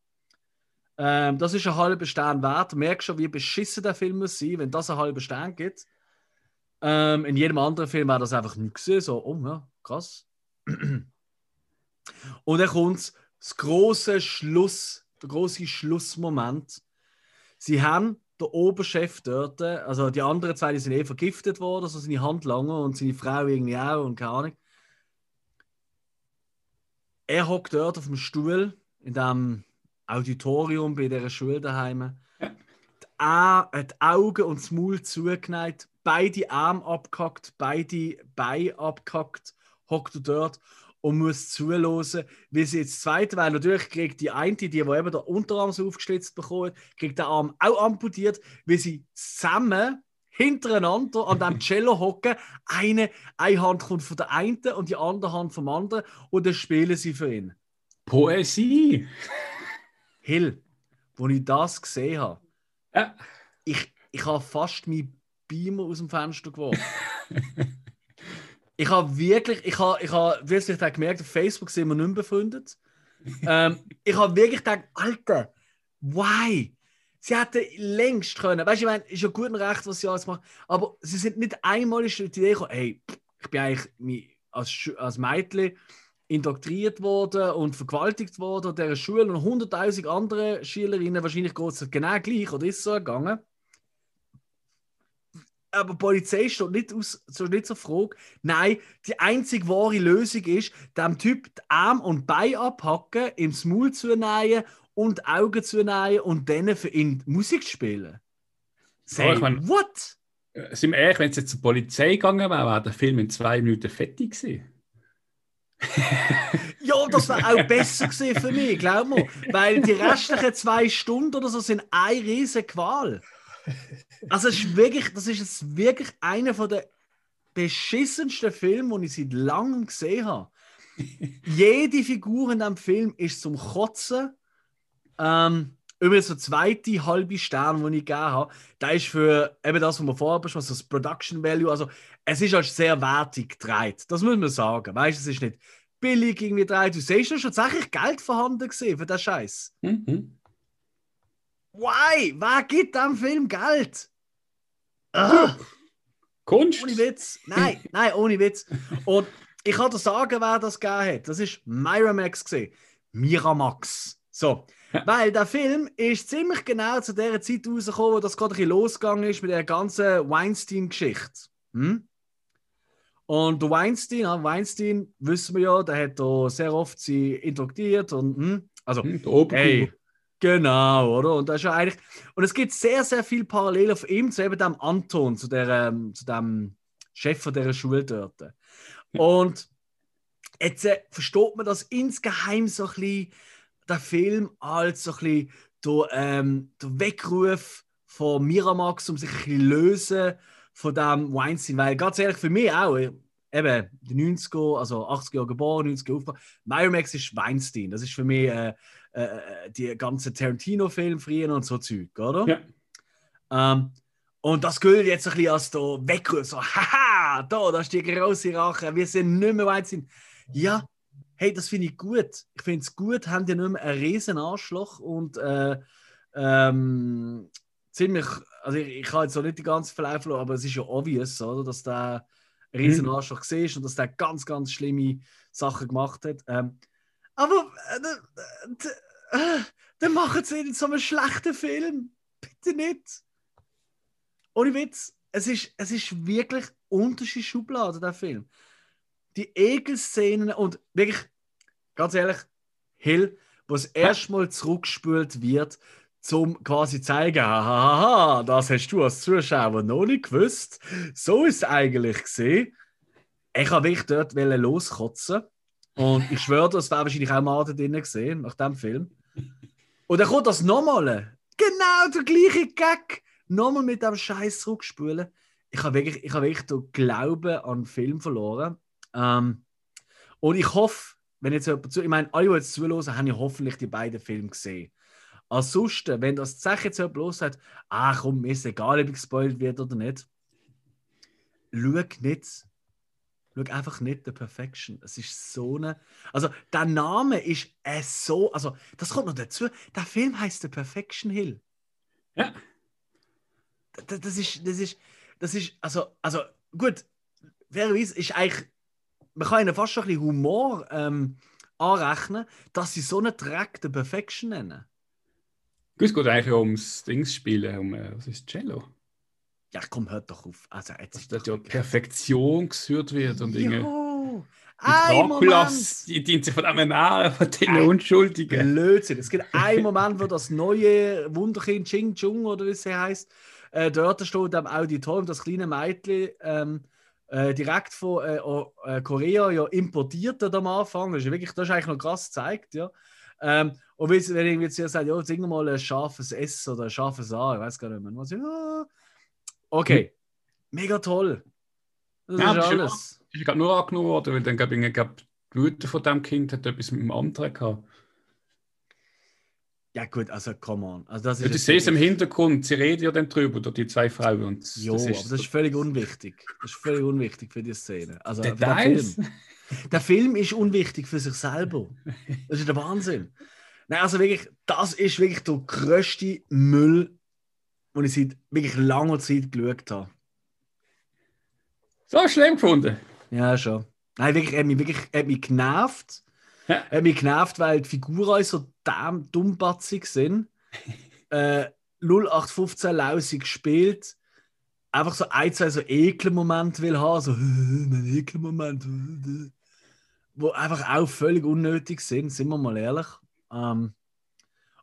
Speaker 1: Ähm, das ist ein halber Stern wert. Du merkst schon, wie beschissen der Film muss sein, wenn das einen halben Stern gibt. Ähm, in jedem anderen Film wäre das einfach nicht gesehen. So, oh ja, krass. Und dann kommt das große Schluss, der große Schlussmoment. Sie haben der Oberchef dort, also die anderen zwei, die sind eh vergiftet worden, also seine Handlanger und seine Frau irgendwie auch und keine Ahnung. Er hockt dort auf dem Stuhl in dem Auditorium bei dieser Schule daheim. Die Augen und das Maul zugeneigt, beide Arme abgehackt, beide Beine abgehackt, hockt er dort und muss zuhören, wie sie jetzt zweite, weil natürlich kriegt die eine, die, die eben der Unterarm so aufgeschlitzt bekommen, kriegt der Arm auch amputiert, wie sie zusammen hintereinander an dem Cello hocken. Eine, eine Hand kommt von der einen und die andere Hand vom anderen und dann spielen sie für ihn.
Speaker 2: Poesie!
Speaker 1: Hill, wo ich das gesehen habe,
Speaker 2: Ja.
Speaker 1: ich, ich habe fast meinen Beamer aus dem Fenster geworfen. ich habe wirklich, ich habe, ich habe, du vielleicht gemerkt, auf Facebook sind wir nicht mehr befreundet. ähm, ich habe wirklich gedacht, Alter, why? Sie hätten längst können, weißt du, ich meine, ist ja gut und recht, was sie alles machen, aber sie sind nicht einmal auf die Idee gekommen, hey, ich bin eigentlich als, als Mädchen indoktriert worden und vergewaltigt worden an dieser Schule und 100.000 andere Schülerinnen, wahrscheinlich geht es genau gleich oder ist so gegangen. Aber die Polizei steht nicht, aus, so nicht zur Frage. Nein, die einzige wahre Lösung ist, dem Typ die Arm und Bein abhacken, ihm das Maul zunähen und Augen zunähen und dann für ihn Musik spielen. Say,
Speaker 2: ich mein-
Speaker 1: what?
Speaker 2: Äh, Sind wir ehrlich, wenn es jetzt zur Polizei gegangen wäre, wäre der Film in zwei Minuten fertig gewesen.
Speaker 1: Ja, das wäre auch besser gewesen für mich, glaub mir. Weil die restlichen zwei Stunden oder so sind eine riesige Qual. Also es ist wirklich, das ist jetzt wirklich einer von der beschissensten Filme, die ich seit langem gesehen habe. Jede Figur in diesem Film ist zum Kotzen. Ähm, übrigens der zweite halbe Stern, den ich gegeben habe, der ist für eben das, was wir vorher besprochen haben, das Production Value. Also es ist halt sehr wertig gedreht. Das muss man sagen. Weißt du, es ist nicht billig irgendwie gedreht. Du siehst ja schon tatsächlich Geld vorhanden gesehen für den Scheiß.
Speaker 2: Mhm.
Speaker 1: Why? Wer gibt dem Film Geld? Ah,
Speaker 2: Kunst!
Speaker 1: ohne Witz. Nein, nein, ohne Witz. Und ich kann dir sagen, wer das gegeben hat. Das ist Miramax gesehen. Miramax. So. Weil der Film ist ziemlich genau zu der Zeit rausgekommen, wo das gerade ein bisschen losgegangen ist mit der ganzen Weinstein-Geschichte. Hm? Und der Weinstein, ja, Weinstein, wissen wir ja, der hat da sehr oft sie indoktriert und hm, also
Speaker 2: Hm, der.
Speaker 1: Hey, genau, oder? Und das ist ja eigentlich. Und es gibt sehr, sehr viel Parallelen auf ihm zu eben dem Anton, zu, der, ähm, zu dem Chef von dieser Schule dort. Und jetzt äh, versteht man das insgeheim so ein bisschen, der Film als so ein bisschen der, ähm, der Weckruf von Miramax, um sich ein bisschen lösen von dem Weinstein. Weil ganz ehrlich, für mich auch, äh, eben die 90er, also 80er Jahre geboren, 90er aufgebaut, Miramax ist Weinstein. Das ist für mich äh, äh, die ganze Tarantino-Film früher und so Zeug, oder?
Speaker 2: Ja.
Speaker 1: Ähm, und das gilt jetzt ein bisschen als der Weckruf, so, haha, da, das ist die große Rache, wir sind nicht mehr weit sind. Ja, hey, das finde ich gut. Ich finde es gut, haben die nicht mehr einen riesen Arschloch und äh, ähm, ziemlich, also ich, ich habe jetzt auch nicht die ganze Verlauf aber es ist ja obvious, oder, dass der ein riesen
Speaker 2: Mhm.
Speaker 1: Arschloch war und dass der ganz, ganz schlimme Sachen gemacht hat. Ähm, aber äh, äh, dann machen sie in so einen schlechten Film. Bitte nicht. Ohne Witz. Es ist, es ist wirklich unterschiedliche Schublade, der Film. Die Ekelszenen und wirklich, ganz ehrlich, Hill, wo es erstmal zurückgespült wird, zum quasi zeigen, hahaha, das hast du als Zuschauer noch nicht gewusst. So ist es eigentlich gesehen. Ich habe wirklich dort loskotzen. Und ich schwöre, das wäre wahrscheinlich auch da drin gesehen, nach dem Film. Und dann kommt das nochmal. Genau der gleiche Gag. Nochmal mit dem Scheiß zurückspülen. Ich habe wirklich, ich habe wirklich den Glauben an den Film verloren. Ähm, und ich hoffe, wenn jetzt jemand zu, ich meine, alle, die jetzt zuhören, haben ja hoffentlich die beiden Filme gesehen. Ansonsten, wenn das Sache jetzt jemand los hat, ah komm, mir ist egal, ob ich gespoilt wird oder nicht, schau nicht. Schau einfach nicht The Perfection. Es ist so eine. Also, der Name ist äh, so. Also, das kommt noch dazu. Der Film heißt The Perfection Hill.
Speaker 2: Ja.
Speaker 1: Das, das ist. Das ist. Das ist. Also, also gut. Fairerweise ist eigentlich. Man kann ihnen fast schon ein bisschen Humor ähm, anrechnen, dass sie so einen Track The Perfection nennen.
Speaker 2: Gut, es geht eigentlich ums Dings spielen, um äh, was ist Cello?
Speaker 1: Ja, komm, hört doch auf. Also, jetzt
Speaker 2: Dass
Speaker 1: ist doch
Speaker 2: ja Perfektion gesucht wird und Dinge.
Speaker 1: Ein
Speaker 2: Dracula's, die dient sich von dem ernähren, von den Unschuldigen.
Speaker 1: Blödsinn. Es gibt einen Moment, wo das neue Wunderkind Ching Chung oder wie sie heißt, äh, dort steht am Auditorium das kleine Mädchen ähm, äh, direkt von äh, äh, Korea ja importiert hat am Anfang. Das ist, wirklich, das ist eigentlich noch krass gezeigt. Ja. Ähm, und wenn, irgendwie jetzt sagt, ja, sing mal ein scharfes S oder ein scharfes A, ich weiß gar nicht mehr. Was, ja, okay, mega toll. Das
Speaker 2: Ja,
Speaker 1: ist
Speaker 2: das ist
Speaker 1: alles.
Speaker 2: ist gerade nur angenommen worden, weil dann glaube ich, glaub, die Mutter von dem Kind hat etwas mit dem anderen gehabt.
Speaker 1: Ja, gut, also come on. Also das ist
Speaker 2: Ja, du siehst im Hintergrund, sie reden ja dann drüber, oder die zwei Frauen. Und
Speaker 1: Jo, aber das ist völlig unwichtig. Das ist völlig unwichtig für die Szene. Also für den
Speaker 2: Details.
Speaker 1: Film. Der Film ist unwichtig für sich selber. Das ist der Wahnsinn. Nein, also wirklich, das ist wirklich der grösste Müll, den ich seit wirklich langer Zeit geschaut habe.
Speaker 2: So schlimm gefunden.
Speaker 1: Ja, schon. Nein, wirklich, hat mich wirklich er hat mich genervt.
Speaker 2: Ja.
Speaker 1: Er hat mich genervt, weil die Figuren so damn dummbatzig sind. äh, 0815 lausig gespielt. Einfach so ein, zwei so Ekelmomente will haben. So, mein Ekelmoment. Wo einfach auch völlig unnötig sind, sind wir mal ehrlich. Ähm,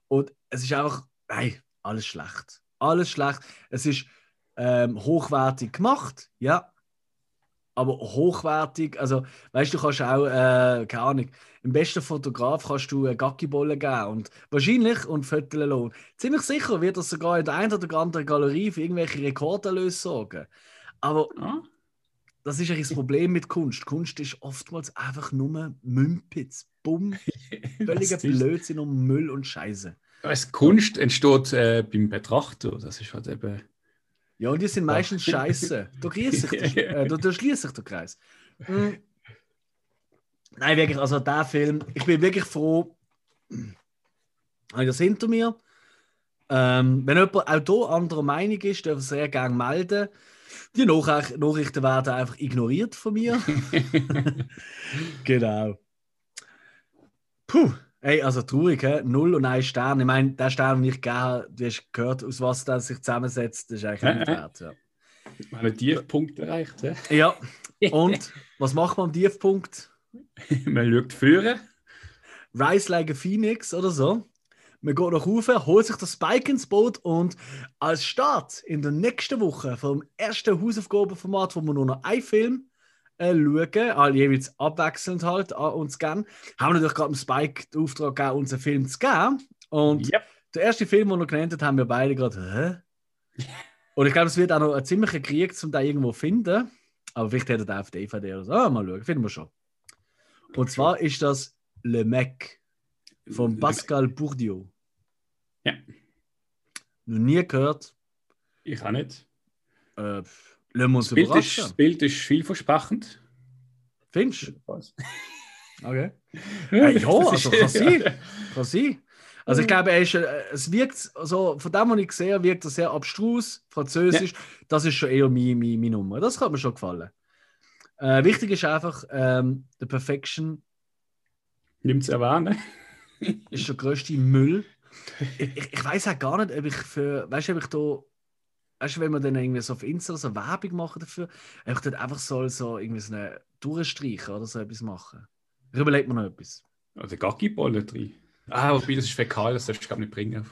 Speaker 1: und es ist einfach, nein, alles schlecht. Alles schlecht. Es ist ähm, hochwertig gemacht, ja aber hochwertig. Also, weißt du, du kannst auch, äh, keine Ahnung, im besten Fotograf kannst du eine Gackibolle geben und wahrscheinlich und Fotos lassen. Ziemlich sicher wird das sogar in der einen oder anderen Galerie für irgendwelche Rekorderlöse sorgen. Aber
Speaker 2: Ja.
Speaker 1: das ist eigentlich das Problem mit Kunst. Kunst ist oftmals einfach nur Mümpitz, Bumm, völliger Blödsinn und Müll und Scheiße.
Speaker 2: Weißt, Kunst entsteht äh, beim Betrachter. Das ist halt eben.
Speaker 1: Ja, und die sind meistens scheiße. Da, schließt sich der, äh, da, da schließt sich der Kreis. Mm. Nein, wirklich, also der Film, ich bin wirklich froh, habe ich das hinter mir. Ähm, wenn jemand auch hier anderer Meinung ist, darf er sehr gerne melden. Die Nachricht- Nachrichten werden einfach ignoriert von mir. genau. Puh, ey, also traurig, hä? Null und ein Stern. Ich meine, der Stern, den ich gegeben habe, du hast gehört, aus was der sich zusammensetzt, das ist eigentlich nicht wert. Ja.
Speaker 2: Wir haben einen Tiefpunkt erreicht. hä?
Speaker 1: ja, und was macht man am Tiefpunkt?
Speaker 2: Man schaut führen.
Speaker 1: Rise like a Phoenix oder so. Man geht nach rauf, holt sich das Spike ins Boot und als Start in der nächsten Woche vom ersten Hausaufgabenformat, wo wir nur noch einen Film äh, schauen, alle jeweils abwechselnd halt an uns geben, haben wir natürlich gerade dem Spike den Auftrag gegeben, uns einen Film zu geben. Und
Speaker 2: Yep.
Speaker 1: der erste Film, den er genannt hat, haben wir beide gerade, hä? Und ich glaube, es wird auch noch ein ziemlicher Krieg, um den irgendwo zu finden. Aber vielleicht hat er auf DVD oder so. Ah, mal schauen, finden wir schon. Und zwar ist das Le Mec von
Speaker 2: Le
Speaker 1: Pascal Bourdieu.
Speaker 2: Ja.
Speaker 1: Noch nie gehört.
Speaker 2: Ich auch nicht.
Speaker 1: Äh, lassen wir uns
Speaker 2: Das Bild, ist, das Bild ist vielversprechend.
Speaker 1: Findest du? Okay.
Speaker 2: Ja,
Speaker 1: ja, also kann sein.
Speaker 2: Ja.
Speaker 1: Kann sein. Also ich glaube, er ist, äh, es wirkt, so, von dem, was ich sehe, wirkt er sehr abstrus, französisch. Das ist schon eher meine, meine, meine Nummer. Das kann mir schon gefallen. Äh, wichtig ist einfach, ähm, der Perfection
Speaker 2: Nimmt es erwähnen.
Speaker 1: ist der größte Müll. Ich, ich, ich weiß auch gar nicht, ob ich für, weißt du, ob ich da, weißt du, wenn wir dann irgendwie so auf Insta so Werbung machen dafür, ich dann einfach soll so irgendwie so eine durchstreichen oder so etwas machen. Ich überlege mir noch etwas.
Speaker 2: Oder Gaggibolle drin. Ah, wobei das ist fäkal, das darfst du gar nicht bringen.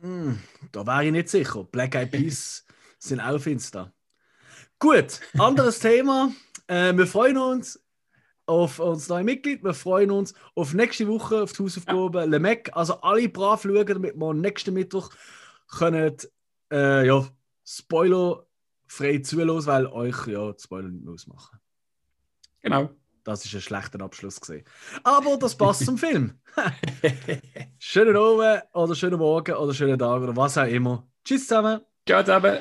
Speaker 1: Hm, da wäre ich nicht sicher. Black Eyed Peas sind auch auf Insta. Gut, anderes Thema. Äh, wir freuen uns auf uns neue Mitglied. Wir freuen uns auf nächste Woche auf die Hausaufgaben Le Mec. Also alle brav schauen, damit wir nächsten Mittwoch können, äh, ja, Spoiler frei zuhören, weil euch ja Spoiler nicht mehr ausmachen.
Speaker 2: Genau.
Speaker 1: Das ist ein schlechter Abschluss gesehen. Aber das passt zum Film. schönen Abend oder schönen Morgen oder schönen Tag oder was auch immer. Tschüss zusammen.
Speaker 2: Ciao zusammen.